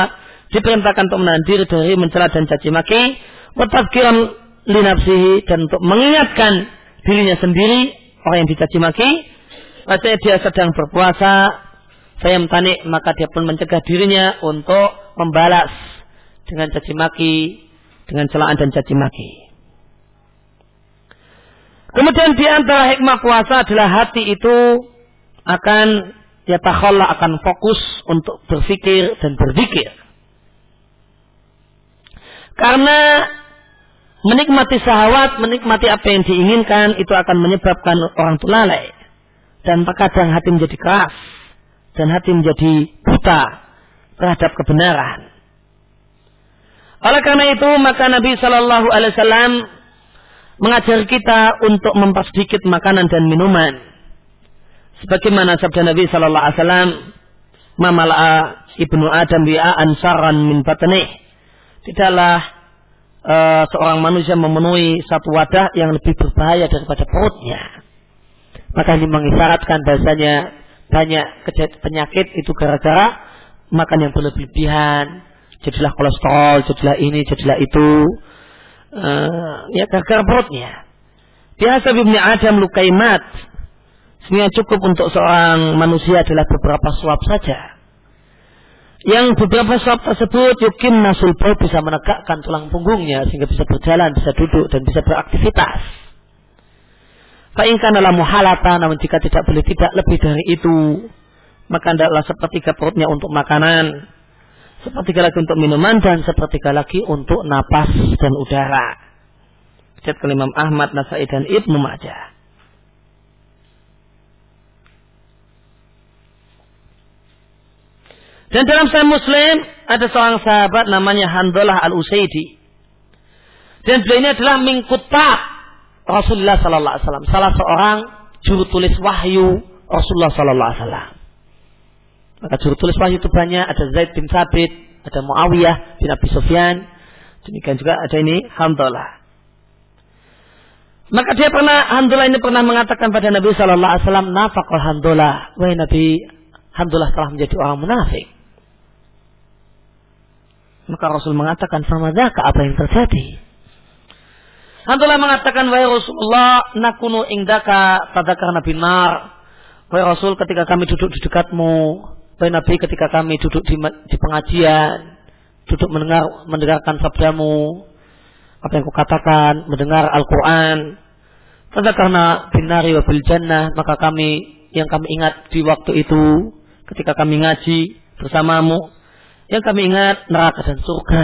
diperintahkan untuk menahan diri dari mencela dan caci maki. Watafkiran linapsihi dan untuk mengingatkan dirinya sendiri orang yang dicaci maki. Biasanya dia sedang berpuasa, saya mentanik maka dia pun mencegah dirinya untuk membalas dengan caci maki, dengan celaan dan caci maki. Kemudian di antara hikmah puasa adalah hati itu akan ya takhalla akan fokus untuk berpikir dan berzikir. Karena menikmati sahwat, menikmati apa yang diinginkan itu akan menyebabkan orang itu lalai. Dan terkadang hati menjadi keras dan hati menjadi buta terhadap kebenaran. Oleh karena itu maka Nabi Shallallahu Alaihi Wasallam mengajar kita untuk mempersedikit makanan dan minuman Sebagaimana sabda Nabi sallallahu alaihi wasallam, "Mamala'a ibnu Adam bi'a ansaran min batnih." Tidaklah uh, seorang manusia memenuhi satu wadah yang lebih berbahaya daripada perutnya. Maka ini mengisyaratkan bahasanya banyak penyakit itu gara-gara makan yang berlebihan, jadilah kolesterol, jadilah ini, jadilah itu. Uh, ya gara-gara perutnya. Biasa ibnu Adam lukaimat Sebenarnya cukup untuk seorang manusia adalah beberapa suap saja. Yang beberapa suap tersebut yukin nasul bisa menegakkan tulang punggungnya sehingga bisa berjalan, bisa duduk dan bisa beraktivitas. Fa'inkan dalam muhalata namun jika tidak boleh tidak lebih dari itu maka adalah sepertiga perutnya untuk makanan, sepertiga lagi untuk minuman dan sepertiga lagi untuk napas dan udara. Riwayat Imam Ahmad, Nasai dan Ibnu Majah. Dan dalam Sahih Muslim ada seorang sahabat namanya Handalah Al-Usaidi. Dan beliau ini adalah mingkuta Rasulullah sallallahu alaihi wasallam, salah seorang juru tulis wahyu Rasulullah sallallahu alaihi wasallam. Maka juru tulis wahyu itu banyak, ada Zaid bin Sabit, ada Muawiyah bin Abi Sufyan, demikian juga ada ini Handalah. Maka dia pernah Handalah ini pernah mengatakan pada Nabi Shallallahu Alaihi Wasallam, nafakul Handalah, wahai Nabi, Handalah telah menjadi orang munafik. Maka Rasul mengatakan ke apa yang terjadi. Handalah mengatakan wahai Rasulullah nakunu indaka tadakar Nabi Nar. Wahai Rasul ketika kami duduk di dekatmu. Wahai Nabi ketika kami duduk di, di pengajian. Duduk mendengar mendengarkan sabdamu. Apa yang kukatakan. Mendengar Al-Quran. Tadakarna binari wa bil jannah. Maka kami yang kami ingat di waktu itu. Ketika kami ngaji bersamamu yang kami ingat neraka dan surga.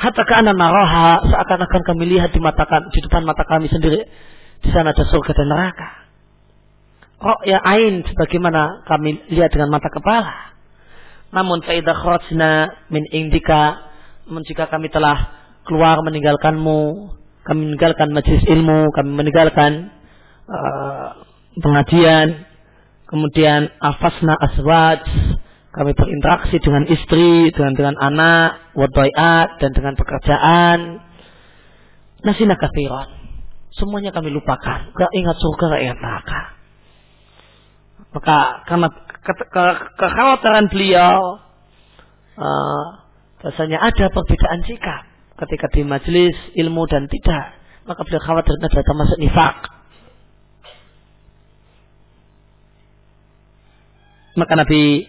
Hatta kana naraha seakan-akan kami lihat di mata kami, di depan mata kami sendiri di sana ada surga dan neraka. Oh ya ain sebagaimana kami lihat dengan mata kepala. Namun faidah kharajna min indika jika kami telah keluar meninggalkanmu, kami meninggalkan majlis ilmu, kami meninggalkan uh, pengajian, kemudian afasna aswaj, kami berinteraksi dengan istri, dengan dengan anak, wadai'at, dan dengan pekerjaan. Nasina kafiran. Semuanya kami lupakan. Gak ingat surga, gak ingat neraka. Maka karena ke, ke, kekhawatiran beliau, uh, rasanya ada perbedaan sikap ketika di majelis ilmu dan tidak. Maka beliau khawatir ada termasuk nifak. Maka Nabi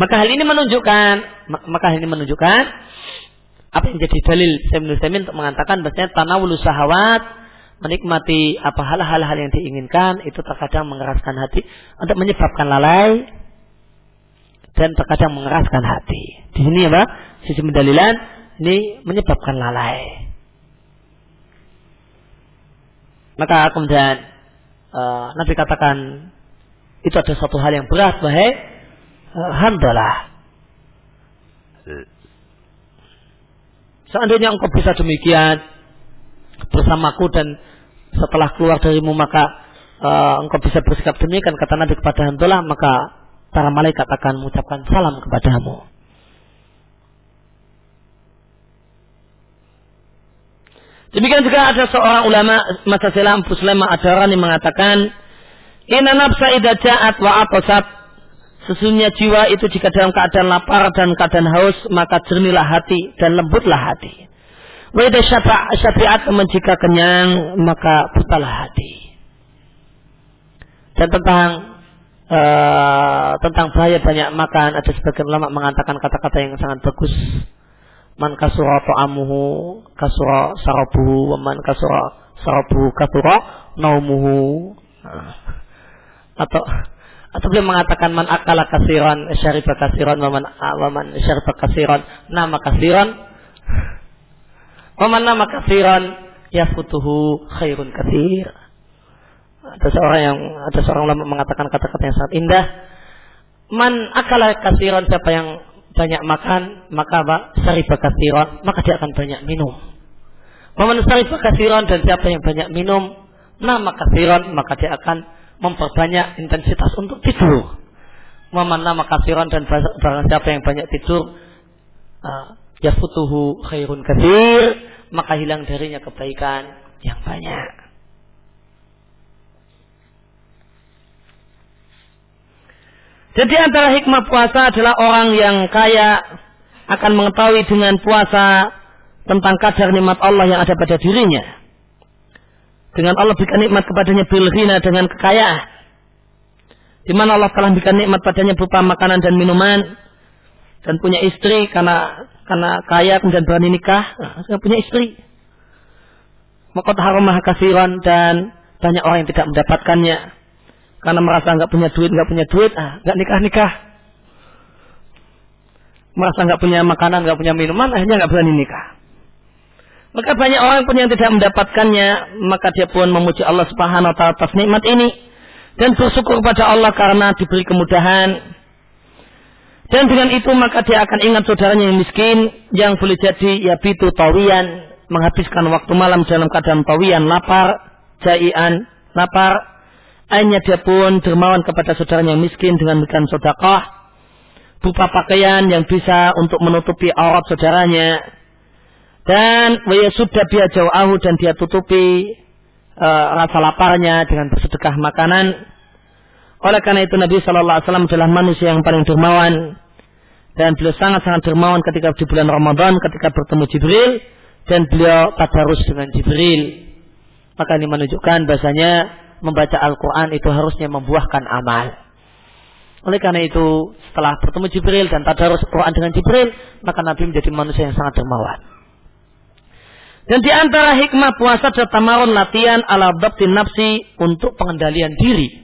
maka hal ini menunjukkan, maka hal ini menunjukkan apa yang jadi dalil Sayyidina Samin untuk mengatakan bahasanya tanawul sahawat menikmati apa hal-hal yang diinginkan itu terkadang mengeraskan hati untuk menyebabkan lalai dan terkadang mengeraskan hati. Di sini apa? Sisi pendalilan ini menyebabkan lalai. Maka kemudian uh, Nabi katakan itu ada satu hal yang berat, bahaya hamdalah. Seandainya engkau bisa demikian bersamaku dan setelah keluar darimu maka uh, engkau bisa bersikap demikian kata Nabi kepada Hamdalah maka para malaikat akan mengucapkan salam kepadamu. Demikian juga ada seorang ulama masa silam Fuslema Adarani mengatakan Inna nafsa idha ja'at wa Sesungguhnya jiwa itu jika dalam keadaan lapar dan keadaan haus, maka jernihlah hati dan lembutlah hati. Weda syafiat jika kenyang, maka butalah hati. Dan tentang uh, tentang bahaya banyak makan, ada sebagian ulama mengatakan kata-kata yang sangat bagus. Man kasura ta'amuhu, kasura sarabuhu, wa man kasura sarabuhu, kasura naumuhu. Atau atau beliau mengatakan man akala kasiran syarifa kasiran waman waman syarifa kasiran. Nama kasiran? Waman nama kasiran? Yafutuhu khairun kasir ada seorang yang ada seorang ulama mengatakan kata-kata yang sangat indah. Man akala kasiran siapa yang banyak makan maka apa? Syarifa kasiran maka dia akan banyak minum. Waman syarifa kasiran dan siapa yang banyak minum nama kasiran maka dia akan memperbanyak intensitas untuk tidur. Waman nama kasiran dan barang siapa yang banyak tidur, uh, ya futuhu khairun kasir, maka hilang darinya kebaikan yang banyak. Jadi antara hikmah puasa adalah orang yang kaya akan mengetahui dengan puasa tentang kadar nikmat Allah yang ada pada dirinya dengan Allah berikan nikmat kepadanya bilghina dengan kekayaan. Di mana Allah telah berikan nikmat padanya berupa makanan dan minuman. Dan punya istri karena karena kaya kemudian berani nikah, nah, punya istri. Maka haramah kasiran dan banyak orang yang tidak mendapatkannya. Karena merasa nggak punya duit nggak punya duit ah nggak nikah nikah merasa nggak punya makanan nggak punya minuman akhirnya nggak berani nikah Maka banyak orang pun yang tidak mendapatkannya, maka dia pun memuji Allah Subhanahu wa taala atas nikmat ini dan bersyukur kepada Allah karena diberi kemudahan. Dan dengan itu maka dia akan ingat saudaranya yang miskin yang boleh jadi ya bitu tawian, menghabiskan waktu malam dalam keadaan tawian, lapar, jaian, lapar. Hanya dia pun dermawan kepada saudaranya yang miskin dengan memberikan sedekah berupa pakaian yang bisa untuk menutupi aurat saudaranya dan waya sudah dia jauh ahu dan dia tutupi uh, rasa laparnya dengan bersedekah makanan. Oleh karena itu Nabi Shallallahu Alaihi Wasallam adalah manusia yang paling dermawan dan beliau sangat-sangat dermawan ketika di bulan Ramadan ketika bertemu Jibril dan beliau tadarus dengan Jibril. Maka ini menunjukkan bahasanya membaca Al-Quran itu harusnya membuahkan amal. Oleh karena itu, setelah bertemu Jibril dan tadarus Quran dengan Jibril, maka Nabi menjadi manusia yang sangat dermawan. Dan di antara hikmah puasa adalah tamarun latihan ala babtin nafsi untuk pengendalian diri.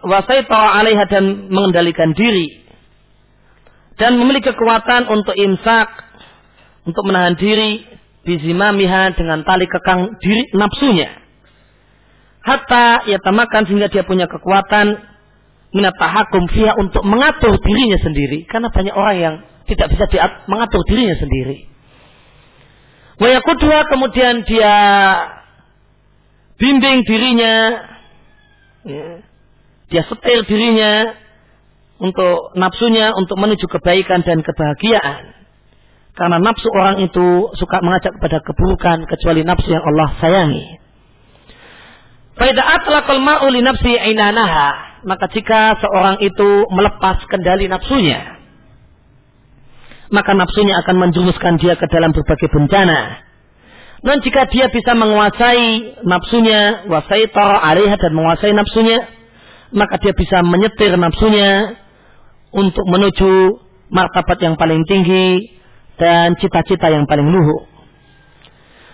Wasaitawa alaiha dan mengendalikan diri. Dan memiliki kekuatan untuk imsak, untuk menahan diri, bizimamiha dengan tali kekang diri nafsunya. Hatta ia tamakan sehingga dia punya kekuatan minatahakum fiha untuk mengatur dirinya sendiri. Karena banyak orang yang tidak bisa mengatur dirinya sendiri. Wayakudwa kemudian dia bimbing dirinya, ya, dia setir dirinya untuk nafsunya untuk menuju kebaikan dan kebahagiaan. Karena nafsu orang itu suka mengajak kepada keburukan kecuali nafsu yang Allah sayangi. Nafsi. Maka jika seorang itu melepas kendali nafsunya, maka nafsunya akan menjumuskan dia ke dalam berbagai bencana. Dan jika dia bisa menguasai nafsunya, wasai alaiha dan menguasai nafsunya, maka dia bisa menyetir nafsunya untuk menuju martabat yang paling tinggi dan cita-cita yang paling luhur.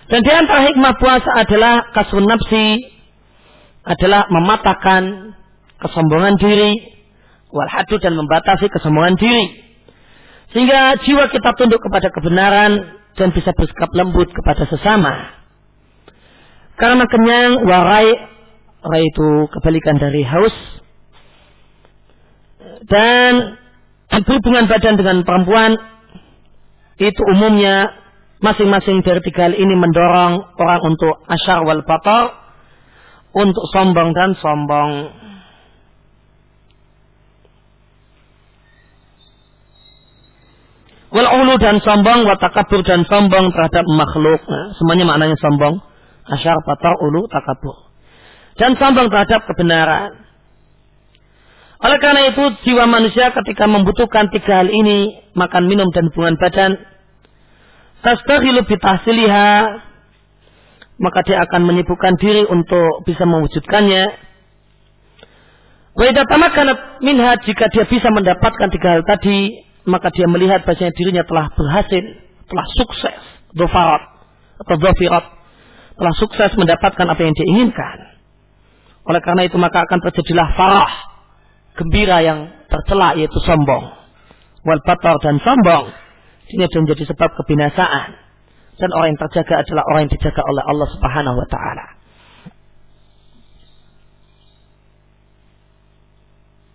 Dan di antara hikmah puasa adalah kasun nafsi adalah mematahkan kesombongan diri, walhadu dan membatasi kesombongan diri. Sehingga jiwa kita tunduk kepada kebenaran dan bisa bersikap lembut kepada sesama. Karena kenyang, warai, warai itu kebalikan dari haus. Dan berhubungan badan dengan perempuan, itu umumnya masing-masing dari tiga hal ini mendorong orang untuk asyar wal batar, untuk sombong dan sombong. Wal ulu dan sombong, wa takabur dan sombong terhadap makhluk. Nah, semuanya maknanya sombong. Asyar, patar, ulu, takabur. Dan sombong terhadap kebenaran. Oleh karena itu, jiwa manusia ketika membutuhkan tiga hal ini, makan, minum, dan hubungan badan, tasdahilu bitahsiliha, maka dia akan menyibukkan diri untuk bisa mewujudkannya. Wa idza minha jika dia bisa mendapatkan tiga hal tadi, maka dia melihat bahasanya dirinya telah berhasil, telah sukses, dofarat atau dofirat, telah sukses mendapatkan apa yang dia inginkan. Oleh karena itu maka akan terjadilah farah, gembira yang tercela yaitu sombong. Wal dan sombong. Ini akan menjadi sebab kebinasaan. Dan orang yang terjaga adalah orang yang dijaga oleh Allah Subhanahu wa taala.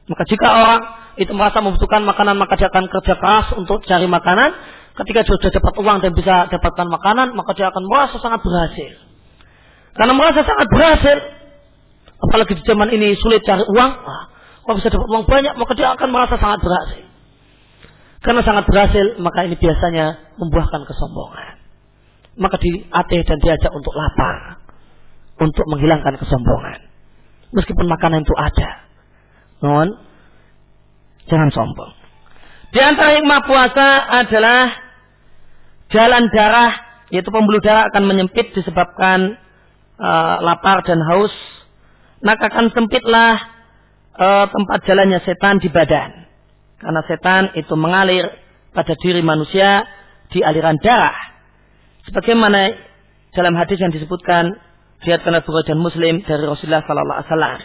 Maka jika orang itu merasa membutuhkan makanan maka dia akan kerja keras untuk cari makanan. Ketika sudah dapat uang dan bisa dapatkan makanan maka dia akan merasa sangat berhasil. Karena merasa sangat berhasil. Apalagi di zaman ini sulit cari uang. Ah, kalau bisa dapat uang banyak maka dia akan merasa sangat berhasil. Karena sangat berhasil maka ini biasanya membuahkan kesombongan. Maka diatih dan diajak untuk lapar. Untuk menghilangkan kesombongan. Meskipun makanan itu ada. Non, Jangan sombong. Di antara hikmah puasa adalah jalan darah, yaitu pembuluh darah akan menyempit disebabkan uh, lapar dan haus. Maka akan sempitlah uh, tempat jalannya setan di badan. Karena setan itu mengalir pada diri manusia di aliran darah. Sebagaimana dalam hadis yang disebutkan karena Bukhari dan Muslim dari Rasulullah Sallallahu Alaihi Wasallam.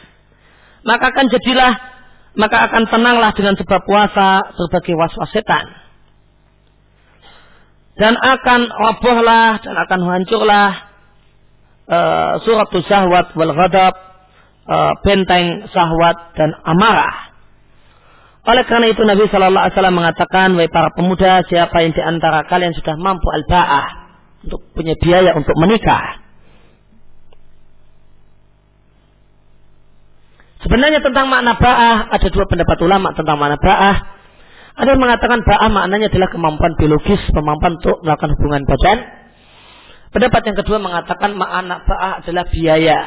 Maka akan jadilah maka akan tenanglah dengan sebab puasa berbagai waswas setan. dan akan robohlah dan akan hancurlah uh, surat syahwat wal ghadab uh, benteng syahwat dan amarah. Oleh karena itu Nabi Wasallam mengatakan, wahai para pemuda, siapa yang di antara kalian sudah mampu al-ba'ah untuk punya biaya untuk menikah, Sebenarnya tentang makna ba'ah ada dua pendapat ulama tentang makna ba'ah. Ada yang mengatakan ba'ah maknanya adalah kemampuan biologis, kemampuan untuk melakukan hubungan badan. Pendapat yang kedua mengatakan makna ba'ah adalah biaya.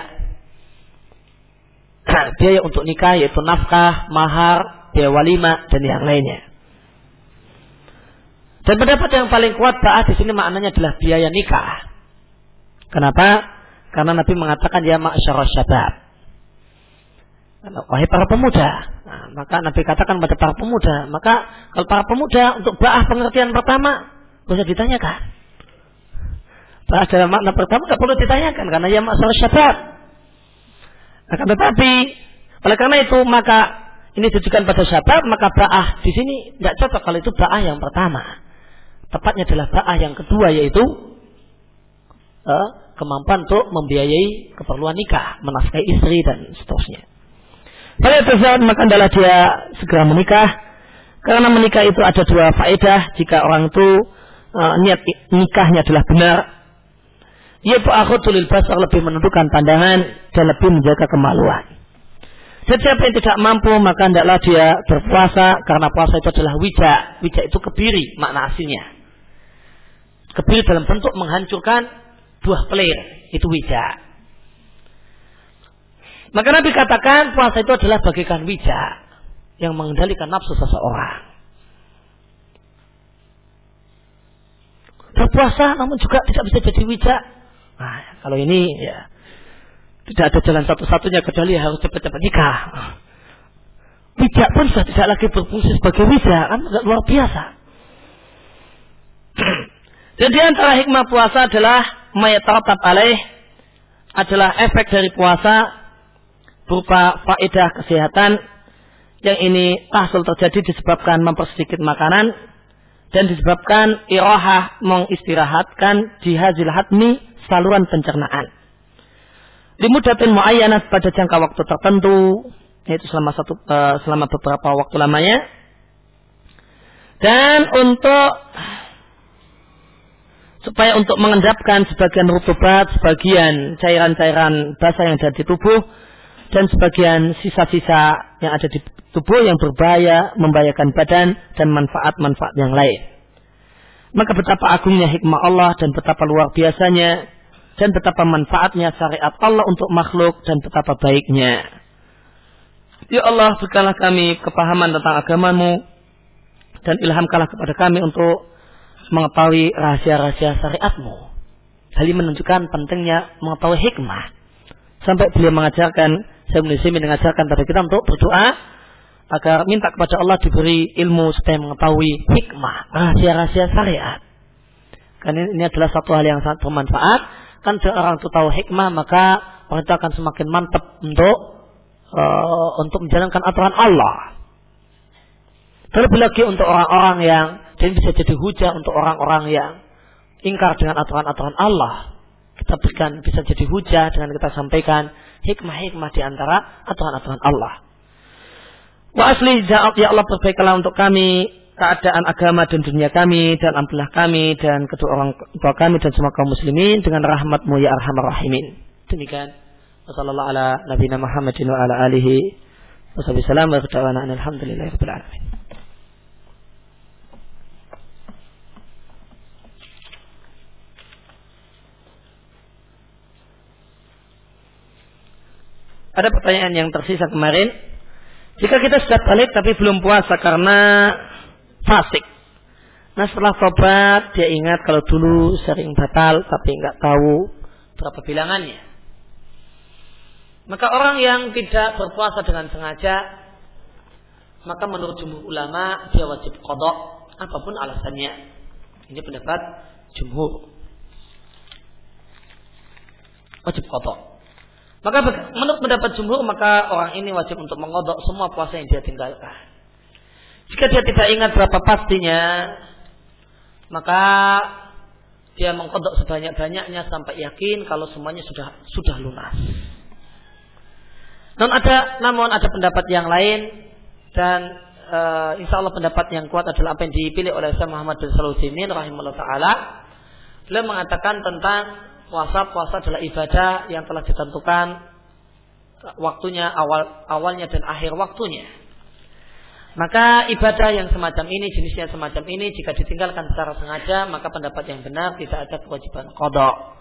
biaya untuk nikah yaitu nafkah, mahar, biaya walima dan yang lainnya. Dan pendapat yang paling kuat ba'ah di sini maknanya adalah biaya nikah. Kenapa? Karena Nabi mengatakan ya ma'asyarah syabab wahai para pemuda. Nah, maka Nabi katakan pada para pemuda, maka kalau para pemuda untuk ba'ah pengertian pertama, bisa ditanyakan. Ba'ah dalam makna pertama tidak perlu ditanyakan karena ya masalah syabat. Akan tetapi oleh karena itu maka ini ditujukan pada syabat, maka ba'ah di sini tidak cocok kalau itu ba'ah yang pertama. Tepatnya adalah ba'ah yang kedua yaitu uh, kemampuan untuk membiayai keperluan nikah, menafkahi istri dan seterusnya. Pada tersebut maka adalah dia segera menikah. Karena menikah itu ada dua faedah jika orang itu uh, niat nikahnya adalah benar. Yaitu akhutulil basar lebih menentukan pandangan dan lebih menjaga kemaluan. Setiap yang tidak mampu maka hendaklah dia berpuasa karena puasa itu adalah wija. Wija itu kebiri makna aslinya. Kebiri dalam bentuk menghancurkan buah pelir. Itu wija. Maka Nabi katakan puasa itu adalah bagikan wija yang mengendalikan nafsu seseorang. Berpuasa namun juga tidak bisa jadi wija. Nah, kalau ini ya tidak ada jalan satu-satunya kecuali harus cepat-cepat nikah. Wija pun sudah tidak lagi berfungsi sebagai wija, kan luar biasa. Jadi antara hikmah puasa adalah mayat alaih adalah efek dari puasa berupa faedah kesehatan yang ini tahsul terjadi disebabkan mempersedikit makanan dan disebabkan irohah mengistirahatkan jihazil hatmi saluran pencernaan. Limudatin muayyanat pada jangka waktu tertentu yaitu selama satu uh, selama beberapa waktu lamanya dan untuk supaya untuk mengendapkan sebagian rutubat, sebagian cairan-cairan basah yang ada di tubuh dan sebagian sisa-sisa yang ada di tubuh yang berbahaya, membahayakan badan dan manfaat-manfaat yang lain. Maka betapa agungnya hikmah Allah dan betapa luar biasanya dan betapa manfaatnya syariat Allah untuk makhluk dan betapa baiknya. Ya Allah, berikanlah kami kepahaman tentang agamamu dan ilhamkanlah kepada kami untuk mengetahui rahasia-rahasia syariatmu. Hal ini menunjukkan pentingnya mengetahui hikmah. Sampai beliau mengajarkan saya Muslim mengajarkan kepada kita untuk berdoa agar minta kepada Allah diberi ilmu supaya mengetahui hikmah, rahasia-rahasia syariat. Karena ini adalah satu hal yang sangat bermanfaat. Kan orang itu tahu hikmah maka orang itu akan semakin mantap untuk uh, untuk menjalankan aturan Allah. Terlebih lagi untuk orang-orang yang dan bisa jadi hujah untuk orang-orang yang ingkar dengan aturan-aturan Allah. Kita berikan bisa jadi hujah dengan kita sampaikan hikmah-hikmah di antara aturan-aturan Allah. Wa asli ja'at ya Allah perbaikanlah untuk kami keadaan agama dan dunia kami dan ampunlah kami dan kedua orang tua kami dan semua kaum muslimin dengan rahmatmu ya arhamar rahimin. Demikian. Wassallallahu ala nabiyina Muhammadin wa ala alihi. Ada pertanyaan yang tersisa kemarin. Jika kita sudah balik tapi belum puasa karena fasik. Nah setelah tobat dia ingat kalau dulu sering batal tapi nggak tahu berapa bilangannya. Maka orang yang tidak berpuasa dengan sengaja maka menurut jumhur ulama dia wajib kodok apa pun alasannya. Ini pendapat jumhur. Wajib kodok. Maka menurut pendapat jumhur maka orang ini wajib untuk mengodok semua puasa yang dia tinggalkan. Jika dia tidak ingat berapa pastinya, maka dia mengkodok sebanyak-banyaknya sampai yakin kalau semuanya sudah sudah lunas. Non ada, namun ada pendapat yang lain dan uh, insya Allah pendapat yang kuat adalah apa yang dipilih oleh Syekh Muhammad bin Salusimin rahimahullah taala. Beliau mengatakan tentang puasa puasa adalah ibadah yang telah ditentukan waktunya awal awalnya dan akhir waktunya. Maka ibadah yang semacam ini, jenisnya semacam ini, jika ditinggalkan secara sengaja, maka pendapat yang benar tidak ada kewajiban kodok.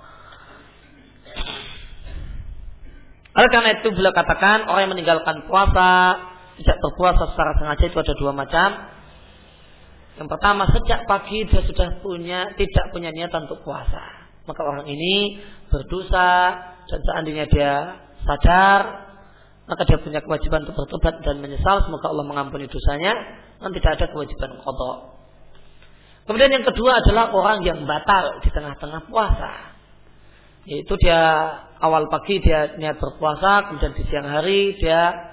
Oleh karena itu beliau katakan orang yang meninggalkan puasa tidak berpuasa secara sengaja itu ada dua macam. Yang pertama sejak pagi dia sudah punya tidak punya niatan untuk puasa. Maka orang ini berdosa dan seandainya dia sadar maka dia punya kewajiban untuk bertobat dan menyesal semoga Allah mengampuni dosanya dan tidak ada kewajiban kodok. Kemudian yang kedua adalah orang yang batal di tengah-tengah puasa. Yaitu dia awal pagi dia niat berpuasa, kemudian di siang hari dia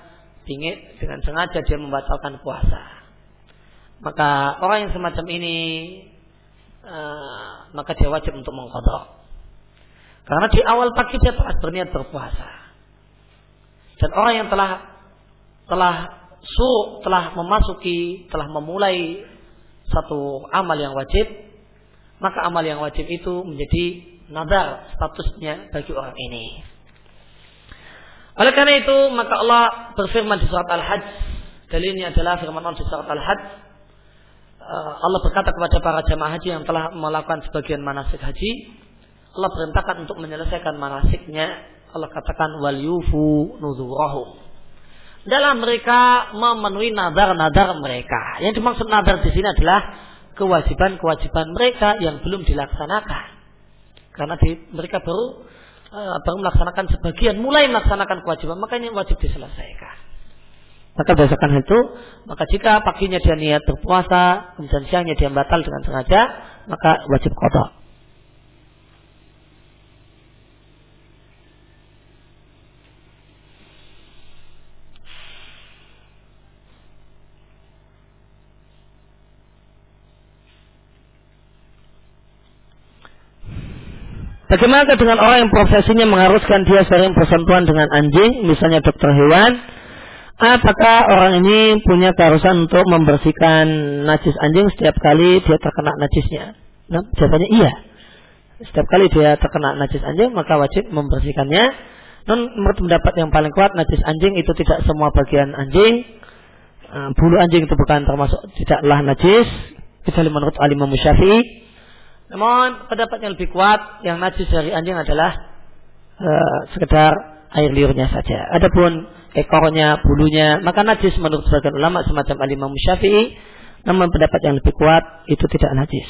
ingin dengan sengaja dia membatalkan puasa. Maka orang yang semacam ini uh, maka dia wajib untuk mengkodok. Karena di awal pagi dia telah berniat berpuasa. Dan orang yang telah telah su telah memasuki, telah memulai satu amal yang wajib, maka amal yang wajib itu menjadi nadar statusnya bagi orang ini. Oleh karena itu, maka Allah berfirman di surat Al-Hajj. Dalilnya adalah firman Allah di surat Al-Hajj. Eh, Allah berkata kepada para jamaah haji yang telah melakukan sebagian manasik haji. Allah perintahkan untuk menyelesaikan manasiknya. Allah katakan wal yufu nuzurahum. Dalam mereka memenuhi nadar-nadar mereka. Yang dimaksud nadar di sini adalah kewajiban-kewajiban mereka yang belum dilaksanakan. Karena di, mereka baru uh, baru melaksanakan sebagian, mulai melaksanakan kewajiban, makanya wajib diselesaikan. Maka berdasarkan itu, maka jika paginya dia niat berpuasa, kemudian siangnya dia batal dengan sengaja, maka wajib kodok. Bagaimana dengan orang yang profesinya mengharuskan dia sering bersentuhan dengan anjing, misalnya dokter hewan? Apakah orang ini punya keharusan untuk membersihkan najis anjing setiap kali dia terkena najisnya? Nah, jawabannya iya. Setiap kali dia terkena najis anjing, maka wajib membersihkannya. Non menurut pendapat yang paling kuat, najis anjing itu tidak semua bagian anjing. Eh, bulu anjing itu bukan termasuk tidaklah najis. Kecuali menurut alimah musyafi'i namun pendapat yang lebih kuat yang najis dari anjing adalah uh, sekedar air liurnya saja. Adapun ekornya, bulunya, maka najis menurut sebagian ulama semacam alimah Syafi'i. Namun pendapat yang lebih kuat itu tidak najis.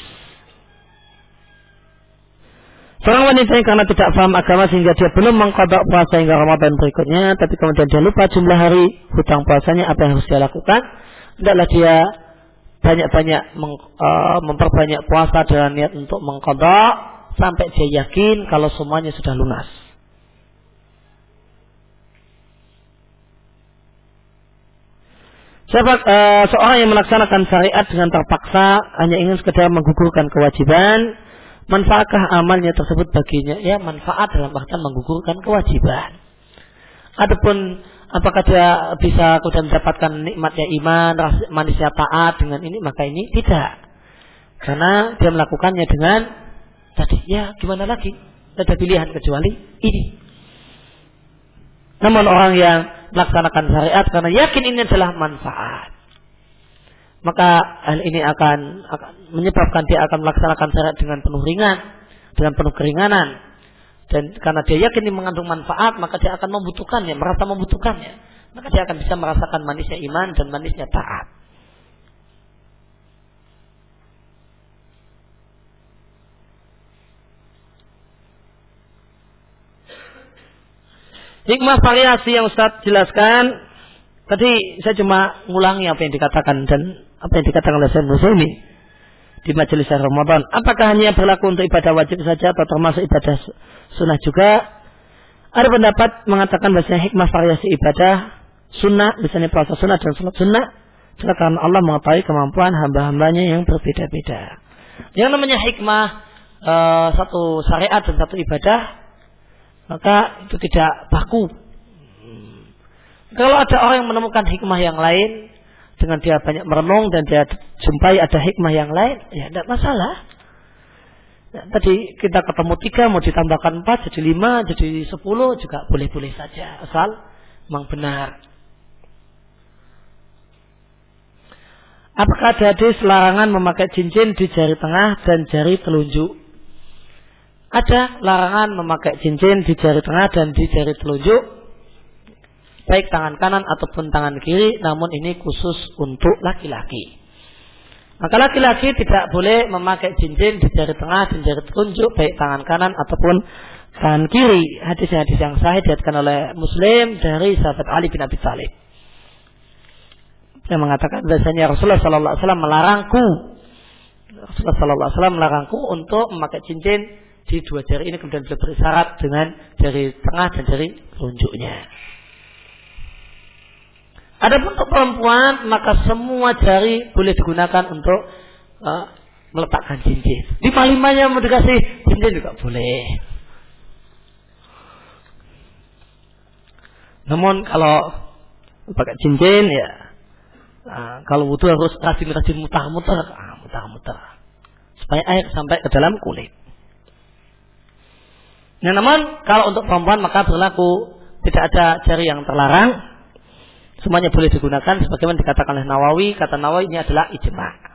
Seorang wanita yang karena tidak paham agama sehingga dia belum mengkodok puasa hingga Ramadan berikutnya, tapi kemudian dia lupa jumlah hari hutang puasanya, apa yang harus dia lakukan? Hendaklah dia banyak-banyak meng, uh, memperbanyak puasa dengan niat untuk mengkodok sampai dia yakin kalau semuanya sudah lunas. Sahabat, uh, seorang yang melaksanakan syariat dengan terpaksa hanya ingin sekedar menggugurkan kewajiban, manfaatkah amalnya tersebut baginya? Ya, manfaat dalam bahkan menggugurkan kewajiban. Adapun apakah dia bisa kemudian mendapatkan nikmatnya iman, manisnya taat dengan ini? Maka ini tidak. Karena dia melakukannya dengan tadi ya gimana lagi? Tidak ada pilihan kecuali ini. Namun orang yang melaksanakan syariat karena yakin ini adalah manfaat. Maka hal ini akan, akan menyebabkan dia akan melaksanakan syariat dengan penuh ringan, dengan penuh keringanan, dan karena dia yakin ini mengandung manfaat, maka dia akan membutuhkannya, merasa membutuhkannya. Maka dia akan bisa merasakan manisnya iman dan manisnya taat. Hikmah variasi yang Ustaz jelaskan Tadi saya cuma ngulangi apa yang dikatakan dan apa yang dikatakan oleh Syekh ini di majelis Ramadan. Apakah hanya berlaku untuk ibadah wajib saja atau termasuk ibadah sunnah juga. Ada pendapat mengatakan bahasanya hikmah variasi ibadah sunnah, misalnya puasa sunnah dan sholat sunnah, adalah karena Allah mengetahui kemampuan hamba-hambanya yang berbeda-beda. Yang namanya hikmah uh, satu syariat dan satu ibadah, maka itu tidak baku. Kalau ada orang yang menemukan hikmah yang lain, dengan dia banyak merenung dan dia jumpai ada hikmah yang lain, ya tidak masalah. Ya, tadi kita ketemu tiga, mau ditambahkan empat, jadi lima, jadi sepuluh juga boleh-boleh saja, asal memang benar. Apakah ada hadis larangan memakai cincin di jari tengah dan jari telunjuk? Ada larangan memakai cincin di jari tengah dan di jari telunjuk, baik tangan kanan ataupun tangan kiri, namun ini khusus untuk laki-laki. Maka laki-laki tidak boleh memakai cincin di jari tengah dan jari telunjuk, baik tangan kanan ataupun tangan kiri. Hadis-hadis yang sahih diatkan oleh Muslim dari sahabat Ali bin Abi Thalib yang mengatakan bahasanya Rasulullah Sallallahu Alaihi Wasallam melarangku Rasulullah Sallallahu Alaihi Wasallam melarangku untuk memakai cincin di dua jari ini kemudian beliau berisyarat dengan jari tengah dan jari telunjuknya. Adapun untuk perempuan maka semua jari boleh digunakan untuk uh, meletakkan cincin. Di palimanya mau dikasih cincin juga boleh. Namun kalau pakai cincin ya Nah, kalau wudhu harus rajin-rajin mutar-mutar, ah, mutar-mutar. Supaya air sampai ke dalam kulit. Nah, namun kalau untuk perempuan maka berlaku tidak ada jari yang terlarang. Semuanya boleh digunakan sebagaimana dikatakan oleh Nawawi. Kata Nawawi ini adalah ijma'.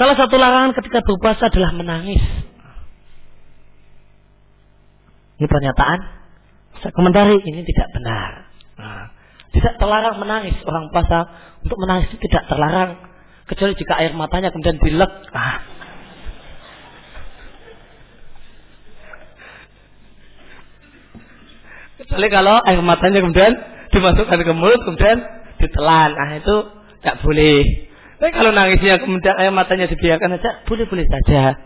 Salah satu larangan ketika berpuasa adalah menangis. Ini pernyataan. Saya komentari ini tidak benar. Nah, tidak terlarang menangis. Orang puasa untuk menangis itu tidak terlarang. Kecuali jika air matanya kemudian dilek. Nah. Kecuali kalau air matanya kemudian dimasukkan ke mulut kemudian ditelan. Nah itu tidak boleh. Tapi kalau nangisnya kemudian air matanya dibiarkan saja, boleh-boleh saja.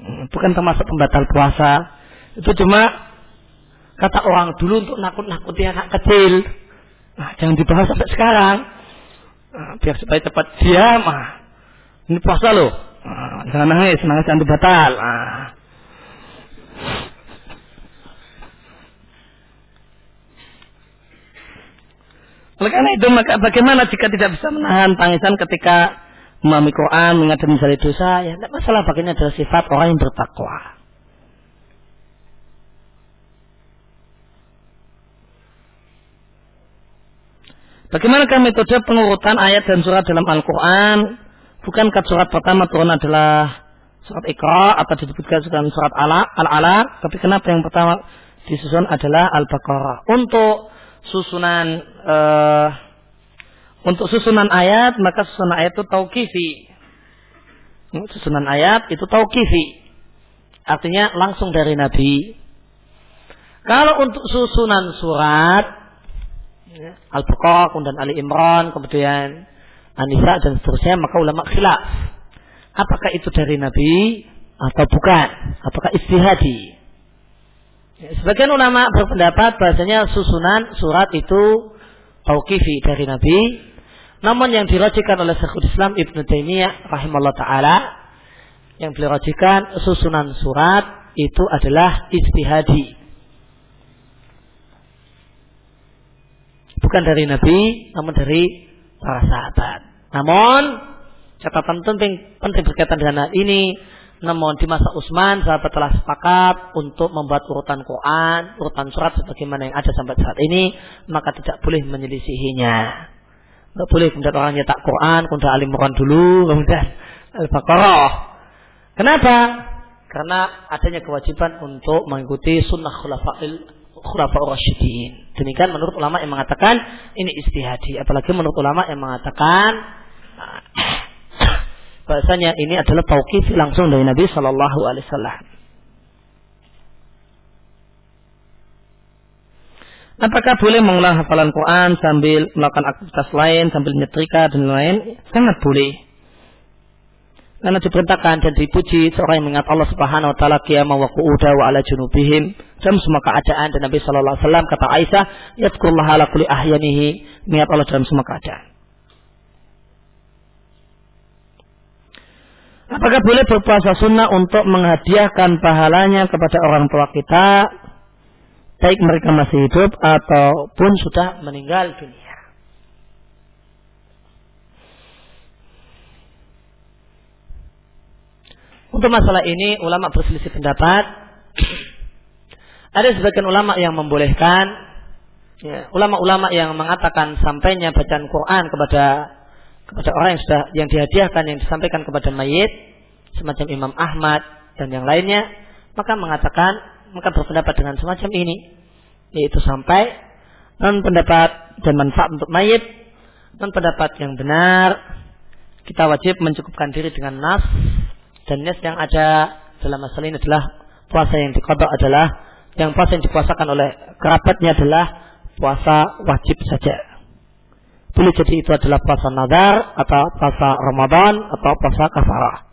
Hmm, bukan termasuk pembatal puasa. Itu cuma kata orang dulu untuk nakut-nakuti anak kecil. Nah, jangan dibahas sampai sekarang. Nah, biar supaya cepat diam. Ah. Ini puasa loh. Nah, jangan nangis, nangis jangan batal. Nah. Oleh karena itu maka bagaimana jika tidak bisa menahan tangisan ketika memahami Quran, mengingat misalnya dosa, ya tidak masalah bagian adalah sifat orang yang bertakwa. Bagaimanakah metode pengurutan ayat dan surat dalam Al-Quran? Bukankah surat pertama turun adalah surat Iqra atau disebutkan surat Al-Alaq? Tapi kenapa yang pertama disusun adalah Al-Baqarah? Untuk susunan uh, untuk susunan ayat maka susunan ayat itu tauqifi. Susunan ayat itu tauqifi. Artinya langsung dari Nabi. Kalau untuk susunan surat ya, Al-Baqarah kemudian Ali Imran kemudian Anisa dan seterusnya maka ulama khilaf. Apakah itu dari Nabi atau bukan? Apakah istihadi? Sebagian ulama berpendapat bahasanya susunan surat itu tauqifi dari Nabi. Namun yang dirajikan oleh Syekhul Islam Ibn Taimiyah rahimahullah taala yang beliau rajikan susunan surat itu adalah istihadi. Bukan dari Nabi, namun dari para sahabat. Namun catatan penting penting berkaitan dengan hal ini namun di masa Utsman sahabat telah sepakat untuk membuat urutan Quran, urutan surat sebagaimana yang ada sampai saat ini, maka tidak boleh menyelisihinya. Tidak boleh kemudian orang nyetak Quran, kemudian alim Quran dulu, kemudian Al-Baqarah. Kenapa? Karena adanya kewajiban untuk mengikuti sunnah khulafa'il khulafa'ur rasyidin. Demikian menurut ulama yang mengatakan ini istihadi. Apalagi menurut ulama yang mengatakan bahasanya ini adalah tauqif langsung dari Nabi Shallallahu Alaihi Wasallam. Apakah boleh mengulang hafalan Quran sambil melakukan aktivitas lain, sambil nyetrika dan lain? Sangat boleh. Karena diperintahkan dan dipuji seorang yang mengingat Allah Subhanahu wa taala qiyamah wa qu'uda wa ala junubihim dalam semua keadaan dan Nabi sallallahu alaihi wasallam kata Aisyah yadhkurullah ala kulli ahyanihi mengingat Allah dalam semua keadaan. Apakah boleh berpuasa sunnah untuk menghadiahkan pahalanya kepada orang tua kita baik mereka masih hidup ataupun sudah meninggal dunia? Untuk masalah ini ulama berselisih pendapat. Ada sebagian ulama yang membolehkan, ya, ulama-ulama yang mengatakan sampainya bacaan Quran kepada kepada orang yang sudah yang dihadiahkan yang disampaikan kepada mayit semacam Imam Ahmad dan yang lainnya maka mengatakan maka berpendapat dengan semacam ini yaitu sampai non pendapat dan manfaat untuk mayit non pendapat yang benar kita wajib mencukupkan diri dengan nas dan nes yang ada dalam masalah ini adalah puasa yang dikodok adalah yang puasa yang dipuasakan oleh kerabatnya adalah puasa wajib saja. Boleh jadi itu adalah puasa nazar atau puasa Ramadan atau puasa kafarah.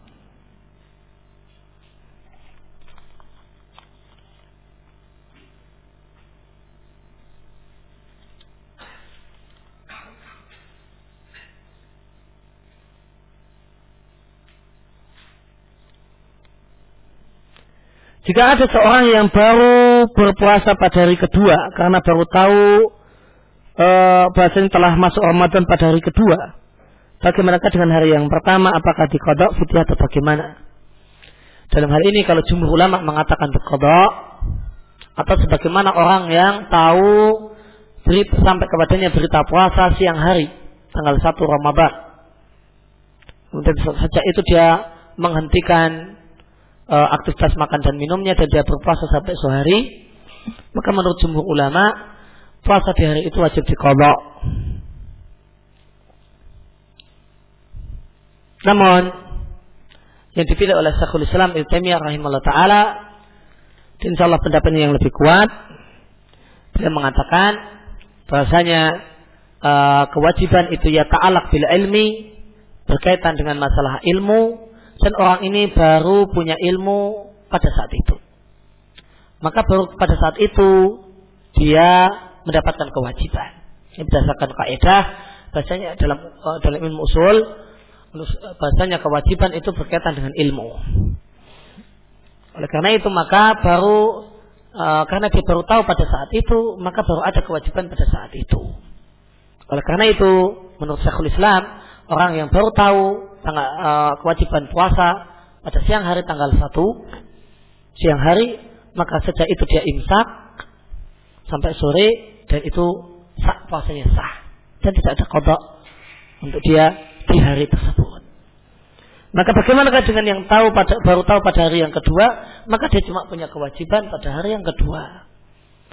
Jika ada seorang yang baru berpuasa pada hari kedua karena baru tahu e, bahasanya telah masuk Ramadan pada hari kedua, bagaimana dengan hari yang pertama? Apakah dikodok fitih atau bagaimana? Dalam hal ini kalau jumhur ulama mengatakan dikodok atau sebagaimana orang yang tahu berita, sampai kepadanya berita puasa siang hari tanggal 1 Ramadan. Kemudian saja itu dia menghentikan uh, aktivitas makan dan minumnya dan dia berpuasa sampai sehari, maka menurut jumhur ulama puasa di hari itu wajib dikodok. Namun yang dipilih oleh Syekhul Islam Ibnu Taimiyah rahimahullah taala insya Allah pendapatnya yang lebih kuat beliau mengatakan bahasanya uh, kewajiban itu ya ta'alak bil ilmi berkaitan dengan masalah ilmu dan orang ini baru punya ilmu pada saat itu. Maka baru pada saat itu dia mendapatkan kewajiban. Ini berdasarkan kaidah bahasanya dalam uh, dalam ilmu usul bahasanya kewajiban itu berkaitan dengan ilmu. Oleh karena itu maka baru uh, karena dia baru tahu pada saat itu maka baru ada kewajiban pada saat itu. Oleh karena itu menurut Syekhul Islam orang yang baru tahu tanggal, uh, kewajiban puasa pada siang hari tanggal 1 siang hari maka sejak itu dia imsak sampai sore dan itu sah puasanya sah dan tidak ada kodok untuk dia di hari tersebut. Maka bagaimana dengan yang tahu pada baru tahu pada hari yang kedua, maka dia cuma punya kewajiban pada hari yang kedua.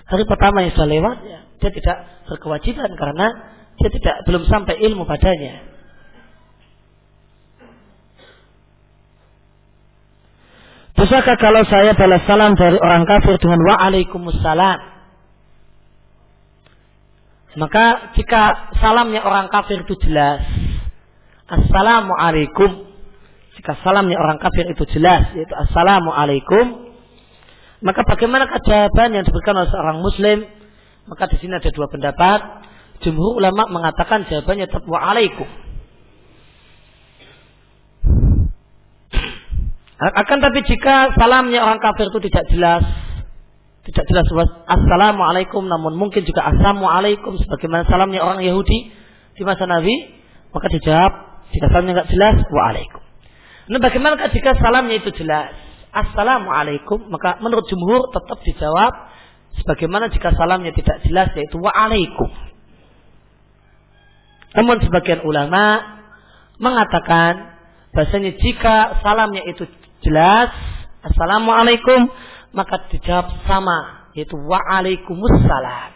Hari pertama yang sudah lewat, ya, dia tidak berkewajiban karena dia tidak belum sampai ilmu padanya. Dosakah kalau saya balas salam dari orang kafir dengan waalaikumsalam? Maka jika salamnya orang kafir itu jelas, assalamualaikum. Jika salamnya orang kafir itu jelas, yaitu assalamualaikum, maka bagaimana jawaban yang diberikan oleh seorang muslim? Maka di sini ada dua pendapat. Jumhur ulama mengatakan jawabannya tetap waalaikum. Akan tapi jika salamnya orang kafir itu tidak jelas, tidak jelas assalamualaikum, namun mungkin juga assalamualaikum sebagaimana salamnya orang Yahudi di masa Nabi, maka dijawab jika salamnya nggak jelas, waalaikum. Nah, bagaimana jika salamnya itu jelas, assalamualaikum, maka menurut jumhur tetap dijawab sebagaimana jika salamnya tidak jelas yaitu waalaikum. Namun sebagian ulama mengatakan bahasanya jika salamnya itu jelas. Assalamualaikum. Maka dijawab sama yaitu waalaikumsalam.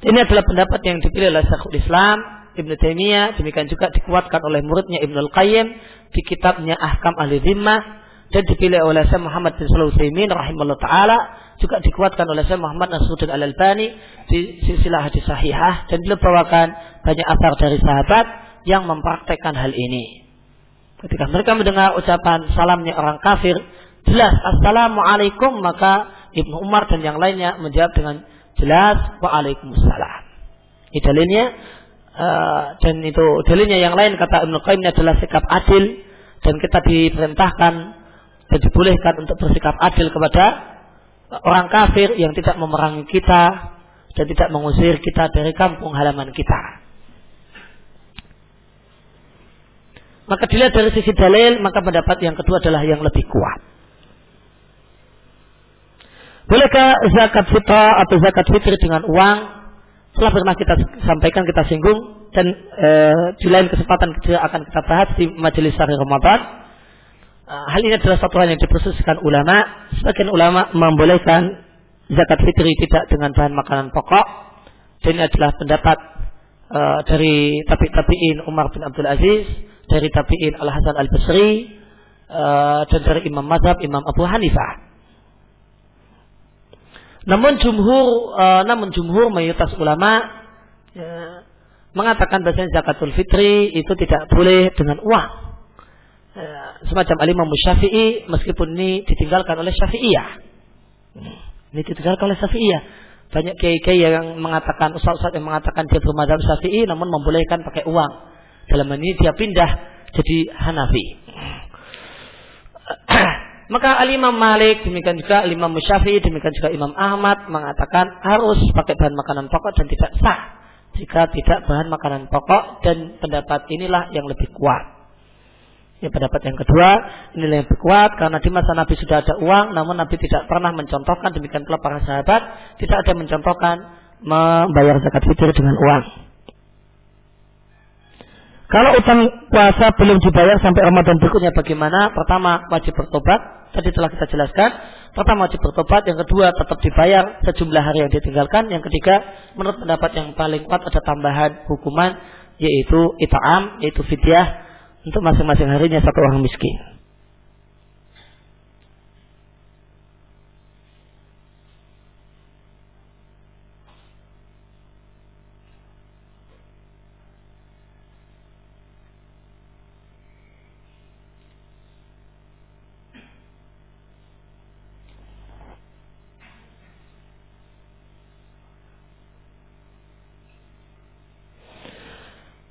Ini adalah pendapat yang dipilih oleh Syekhul Islam Ibnu Taimiyah, demikian juga dikuatkan oleh muridnya Ibnu Al-Qayyim di kitabnya Ahkam Ahli Zimmah dan dipilih oleh Syekh Muhammad bin Shalih Utsaimin rahimahullah taala. Juga dikuatkan oleh Syekh Muhammad Nasruddin Al-Albani di silsilah hadis sahihah. Dan beliau bawakan banyak asar dari sahabat yang mempraktekkan hal ini. Ketika mereka mendengar ucapan salamnya orang kafir, jelas assalamualaikum maka Ibnu Umar dan yang lainnya menjawab dengan jelas waalaikumsalam. Ini dalilnya uh, dan itu dalilnya yang lain kata Ibnu Qayyim adalah sikap adil dan kita diperintahkan dan dibolehkan untuk bersikap adil kepada orang kafir yang tidak memerangi kita dan tidak mengusir kita dari kampung halaman kita. Maka dilihat dari sisi dalil, maka pendapat yang kedua adalah yang lebih kuat. Bolehkah zakat fitrah atau zakat fitri dengan uang? Telah pernah kita sampaikan, kita singgung dan e, di lain kesempatan kita akan kita bahas di majelis hari Ramadan. E, hal ini adalah satu hal yang dipersuskan ulama. Sebagian ulama membolehkan zakat fitri tidak dengan bahan makanan pokok. Dan ini adalah pendapat e, dari tabi tabiin Umar bin Abdul Aziz, dari tabiin Al Hasan Al Basri, e, dan dari Imam Mazhab Imam Abu Hanifah. Namun jumhur, uh, namun jumhur mayoritas ulama ya, mengatakan bahasanya zakatul fitri itu tidak boleh dengan uang. Ya, semacam alimah musyafi'i meskipun ini ditinggalkan oleh syafi'iyah. Ini ditinggalkan oleh syafi'iyah. Banyak kiai-kiai yang mengatakan, ustaz-ustaz yang mengatakan dia bermadhab syafi'i namun membolehkan pakai uang. Dalam ini dia pindah jadi Hanafi. Maka Al-Imam Malik, demikian juga Al-Imam Syafi'i, demikian juga Imam Ahmad mengatakan harus pakai bahan makanan pokok dan tidak sah jika tidak bahan makanan pokok dan pendapat inilah yang lebih kuat. Ya pendapat yang kedua inilah yang lebih kuat karena di masa Nabi sudah ada uang namun Nabi tidak pernah mencontohkan demikian pula sahabat tidak ada mencontohkan membayar zakat fitur dengan uang. Kalau utang puasa belum dibayar sampai Ramadan berikutnya bagaimana? Pertama wajib bertobat, tadi telah kita jelaskan. Pertama wajib bertobat, yang kedua tetap dibayar sejumlah hari yang ditinggalkan, yang ketiga menurut pendapat yang paling kuat ada tambahan hukuman yaitu itaam, yaitu fidyah untuk masing-masing harinya satu orang miskin.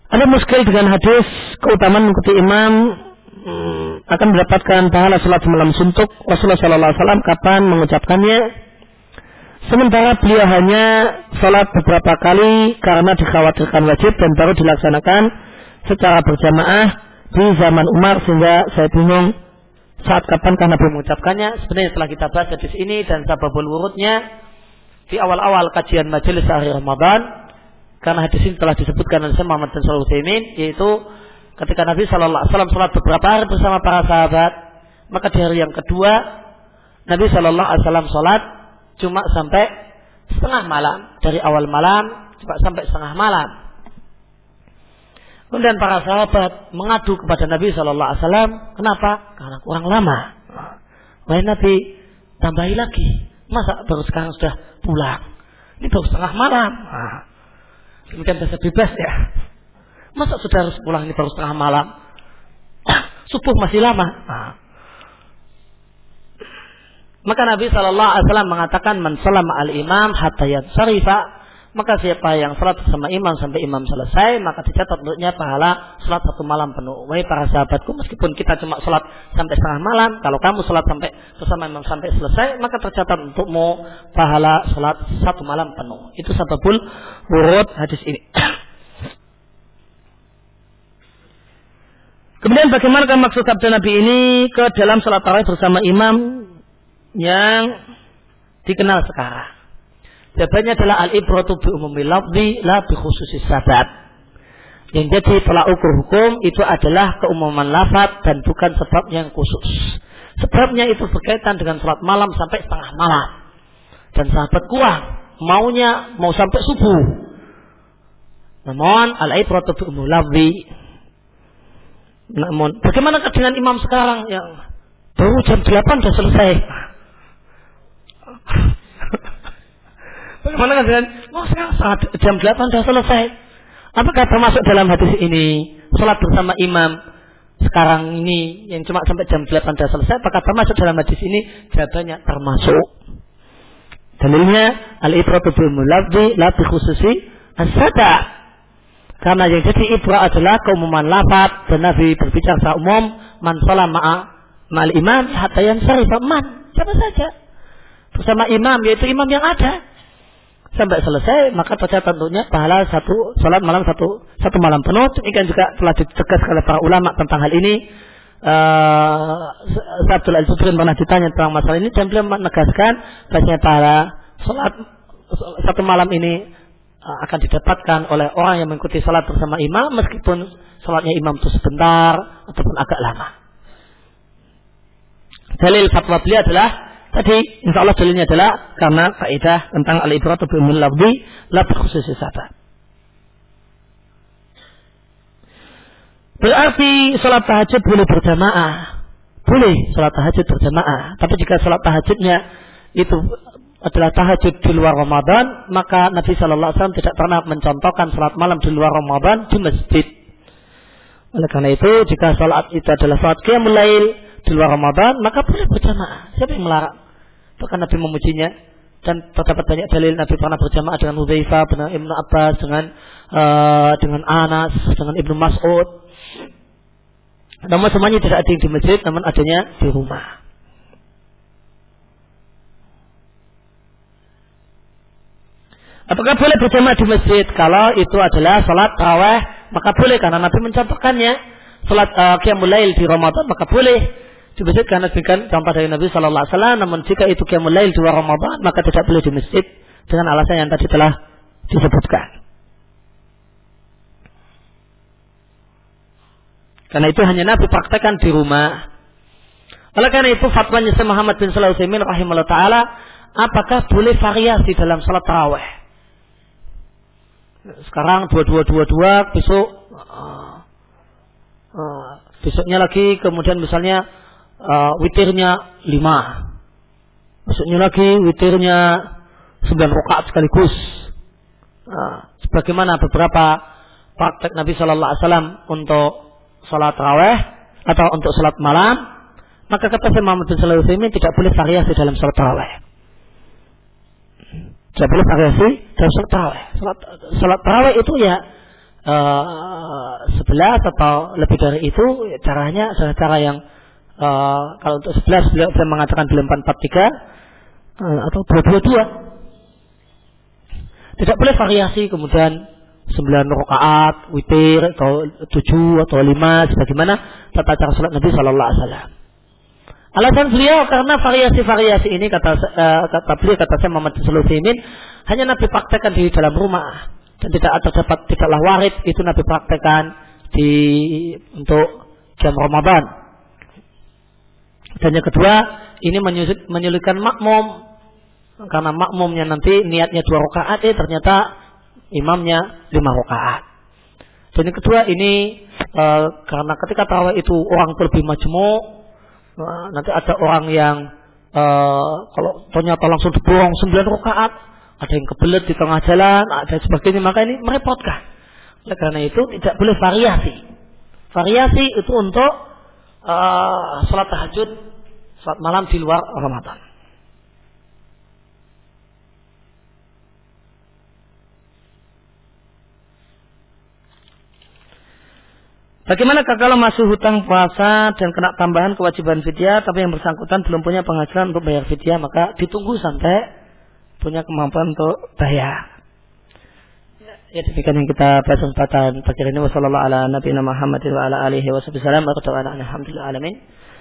Ada muskil dengan hadis keutamaan mengikuti imam hmm, akan mendapatkan pahala salat semalam suntuk. Rasulullah Sallallahu Alaihi Wasallam kapan mengucapkannya? Sementara beliau hanya salat beberapa kali karena dikhawatirkan wajib dan baru dilaksanakan secara berjamaah di zaman Umar sehingga saya bingung saat kapan karena belum mengucapkannya. Sebenarnya setelah kita bahas hadis ini dan sababul wurudnya di awal-awal kajian majelis akhir Ramadan karena hadis ini telah disebutkan oleh Muhammad bin Shalih Utsaimin yaitu ketika Nabi Shallallahu Alaihi Wasallam sholat beberapa hari bersama para sahabat maka di hari yang kedua Nabi Shallallahu Alaihi Wasallam sholat cuma sampai setengah malam dari awal malam cuma sampai setengah malam. Kemudian para sahabat mengadu kepada Nabi Shallallahu Alaihi Wasallam kenapa? Karena kurang lama. Wahai Nabi tambahi lagi. Masa baru sekarang sudah pulang? Ini baru setengah malam. Nah, Demikian bahasa bebas ya. Masa sudah harus pulang ini baru setengah malam? Subuh masih lama. Nah. Maka Nabi Shallallahu Alaihi Wasallam mengatakan man al imam hatta syarifa maka siapa yang sholat bersama imam sampai imam selesai maka dicatat untuknya pahala sholat satu malam penuh. Wahai para sahabatku meskipun kita cuma sholat sampai setengah malam kalau kamu sholat sampai bersama imam sampai selesai maka tercatat untukmu pahala sholat satu malam penuh. Itu sababul urut hadis ini. Kemudian bagaimana maksud sabda Nabi ini ke dalam sholat tarawih bersama imam yang dikenal sekarang? Jawabannya adalah al-ibratu bi umumi lafzi la bi khususi sabab. Yang jadi tolak ukur hukum itu adalah keumuman lafaz dan bukan sebab yang khusus. Sebabnya itu berkaitan dengan sholat malam sampai setengah malam. Dan sahabat kuat maunya mau sampai subuh. Namun al-ibratu bi umumi lafzi. Namun bagaimana dengan imam sekarang yang baru jam 8 sudah selesai? Bagaimana dengan oh sekarang jam 8 sudah selesai? Apakah termasuk dalam hadis ini sholat bersama imam sekarang ini yang cuma sampai jam 8 sudah selesai, apakah termasuk dalam hadis ini? Jawabannya termasuk. Dalilnya al-ibratu bil mulabdi la bi khususi as-sada. Karena yang jadi ibrah adalah keumuman lafaz dan Nabi berbicara secara umum man sholat ma'a ma'al imam hatta yang man siapa saja bersama imam yaitu imam yang ada sampai selesai maka tercatat tentunya pahala satu salat malam satu satu malam penuh demikian juga telah ditegas oleh para ulama tentang hal ini uh, Abdul al pernah ditanya tentang masalah ini dan beliau menegaskan bahasanya pahala salat satu malam ini uh, akan didapatkan oleh orang yang mengikuti salat bersama imam meskipun salatnya imam itu sebentar ataupun agak lama. Dalil fatwa beliau adalah Tadi insya Allah dalilnya adalah karena kaidah tentang al-ibratu bi umul lafzi la khusus sata. Berarti sholat tahajud boleh berjamaah. Boleh sholat tahajud berjamaah. Tapi jika sholat tahajudnya itu adalah tahajud di luar Ramadan, maka Nabi Shallallahu Alaihi Wasallam tidak pernah mencontohkan sholat malam di luar Ramadan di masjid. Oleh karena itu, jika sholat itu adalah sholat qiyamul lail, di luar Ramadan, maka boleh berjamaah. Siapa yang melarang? Bahkan Nabi memujinya dan terdapat banyak dalil Nabi pernah berjamaah dengan Hudzaifah, dengan Ibnu Abbas, dengan uh, dengan Anas, dengan Ibnu Mas'ud. Namun semuanya tidak ada di masjid, namun adanya di rumah. Apakah boleh berjamaah di masjid? Kalau itu adalah salat tarawih, maka boleh karena Nabi mencontohkannya. Salat uh, qiyamul lail di Ramadan maka boleh masjid karena demikian contoh dari Nabi Shallallahu Alaihi Wasallam. Namun jika itu qiyamul lail di Ramadan maka tidak boleh di masjid dengan alasan yang tadi telah disebutkan. Karena itu hanya Nabi praktekkan di rumah. Oleh karena itu fatwanya Syekh Muhammad bin Shalih Utsaimin rahimahullah taala, apakah boleh variasi dalam salat tarawih? Sekarang dua dua dua dua besok uh, uh, besoknya lagi kemudian misalnya uh, witirnya lima. Maksudnya lagi witirnya sembilan rakaat sekaligus. Nah, sebagaimana beberapa praktek Nabi Shallallahu Alaihi Wasallam untuk sholat raweh atau untuk sholat malam, maka kata Syekh Muhammad bin Shalih tidak boleh variasi dalam sholat raweh. Tidak boleh variasi dalam sholat raweh. Sholat, sholat raweh itu ya uh, sebelas atau lebih dari itu caranya adalah cara yang uh, kalau untuk 11 beliau bisa mengatakan beliau 443 uh, atau 222 tidak boleh variasi kemudian 9 rakaat witir atau 7 atau 5 sebagaimana tata cara salat Nabi sallallahu alaihi wasallam. Alasan beliau karena variasi-variasi ini kata uh, kata beliau kata saya Muhammad Sulaiman hanya Nabi praktekkan di dalam rumah. Dan tidak ada dapat tidaklah warid itu Nabi praktekkan di untuk jam Ramadan dan yang kedua, ini menyulitkan makmum. Karena makmumnya nanti niatnya dua rakaat, eh ternyata imamnya lima rakaat. Dan yang kedua ini e, karena ketika tarawih itu orang lebih majmuk, e, nanti ada orang yang e, kalau ternyata langsung diborong sembilan rakaat, ada yang kebelet di tengah jalan, ada sebagainya, maka ini merepotkan. Oleh karena itu tidak boleh variasi. Variasi itu untuk uh, sholat tahajud, sholat malam di luar Ramadan. Bagaimana kalau masuk hutang puasa dan kena tambahan kewajiban fidyah tapi yang bersangkutan belum punya penghasilan untuk bayar fidyah maka ditunggu sampai punya kemampuan untuk bayar. Ya demikian yang kita bahas kesempatan pagi ini wasallallahu ala nabiyina Muhammad wa ala alihi wa sallam wa alhamdulillah alamin.